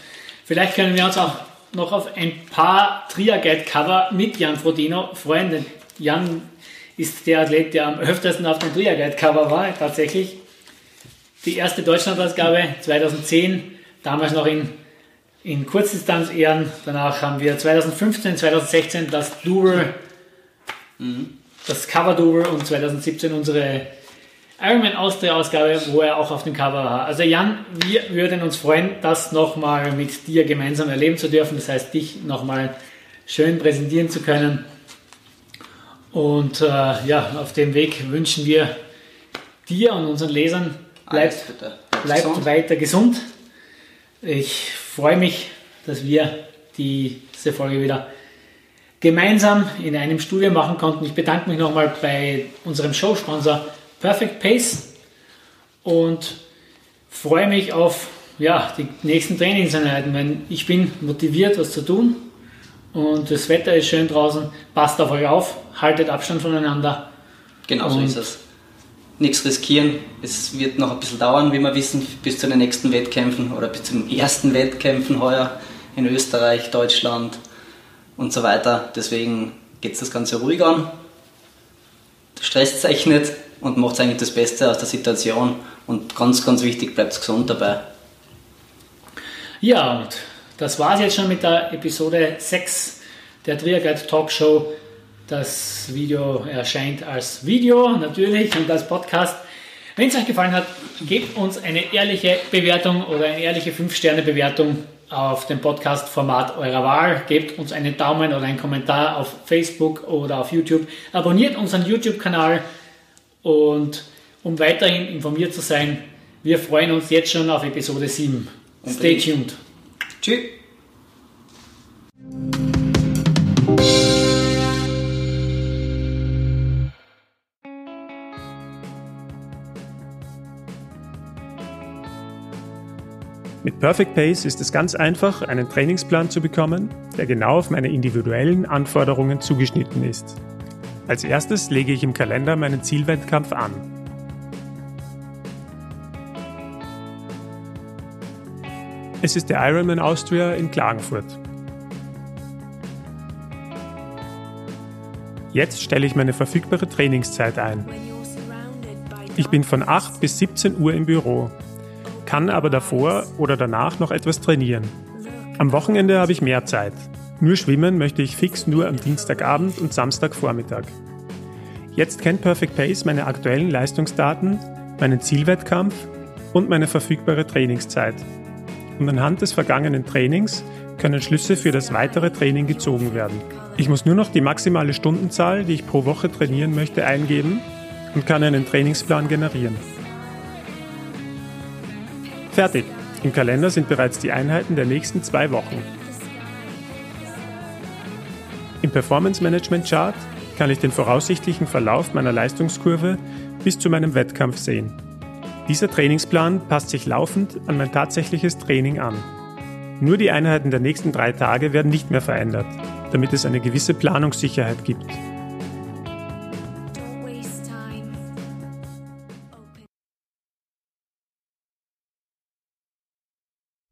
vielleicht können wir uns auch noch auf ein paar Triaguide-Cover mit Jan Frodeno freuen, denn Jan ist der Athlet, der am öftersten auf dem Triaguide-Cover war, tatsächlich. Die erste Deutschlandausgabe 2010, damals noch in, in Kurzdistanz-Ehren. Danach haben wir 2015, 2016 das Duel, mhm. das Cover-Duel und 2017 unsere Ironman Austria Ausgabe, wo er auch auf dem Cover war. Also Jan, wir würden uns freuen, das nochmal mit dir gemeinsam erleben zu dürfen. Das heißt, dich nochmal schön präsentieren zu können. Und äh, ja, auf dem Weg wünschen wir dir und unseren Lesern bleibt, bleibt gesund. weiter gesund. Ich freue mich, dass wir diese Folge wieder gemeinsam in einem Studio machen konnten. Ich bedanke mich nochmal bei unserem Showsponsor Perfect Pace und freue mich auf ja, die nächsten Trainingseinheiten. Weil ich bin motiviert, was zu tun und das Wetter ist schön draußen. Passt auf euch auf, haltet Abstand voneinander. Genau so ist es. Nichts riskieren. Es wird noch ein bisschen dauern, wie wir wissen, bis zu den nächsten Wettkämpfen oder bis zum ersten Wettkämpfen heuer in Österreich, Deutschland und so weiter. Deswegen geht es das Ganze ruhig an. Stresst euch nicht und macht eigentlich das Beste aus der Situation. Und ganz, ganz wichtig, bleibt gesund dabei. Ja, und das war es jetzt schon mit der Episode 6 der Triaguide Talk Show. Das Video erscheint als Video natürlich und als Podcast. Wenn es euch gefallen hat, gebt uns eine ehrliche Bewertung oder eine ehrliche 5-Sterne-Bewertung auf dem Podcast-Format eurer Wahl. Gebt uns einen Daumen oder einen Kommentar auf Facebook oder auf YouTube. Abonniert unseren YouTube-Kanal und um weiterhin informiert zu sein, wir freuen uns jetzt schon auf Episode 7. Stay tuned. Tschüss. Mit Perfect Pace ist es ganz einfach, einen Trainingsplan zu bekommen, der genau auf meine individuellen Anforderungen zugeschnitten ist. Als erstes lege ich im Kalender meinen Zielwettkampf an. Es ist der Ironman Austria in Klagenfurt. Jetzt stelle ich meine verfügbare Trainingszeit ein. Ich bin von 8 bis 17 Uhr im Büro kann aber davor oder danach noch etwas trainieren. Am Wochenende habe ich mehr Zeit. Nur schwimmen möchte ich fix nur am Dienstagabend und Samstagvormittag. Jetzt kennt Perfect Pace meine aktuellen Leistungsdaten, meinen Zielwettkampf und meine verfügbare Trainingszeit. Und anhand des vergangenen Trainings können Schlüsse für das weitere Training gezogen werden. Ich muss nur noch die maximale Stundenzahl, die ich pro Woche trainieren möchte, eingeben und kann einen Trainingsplan generieren. Fertig. Im Kalender sind bereits die Einheiten der nächsten zwei Wochen. Im Performance Management Chart kann ich den voraussichtlichen Verlauf meiner Leistungskurve bis zu meinem Wettkampf sehen. Dieser Trainingsplan passt sich laufend an mein tatsächliches Training an. Nur die Einheiten der nächsten drei Tage werden nicht mehr verändert, damit es eine gewisse Planungssicherheit gibt.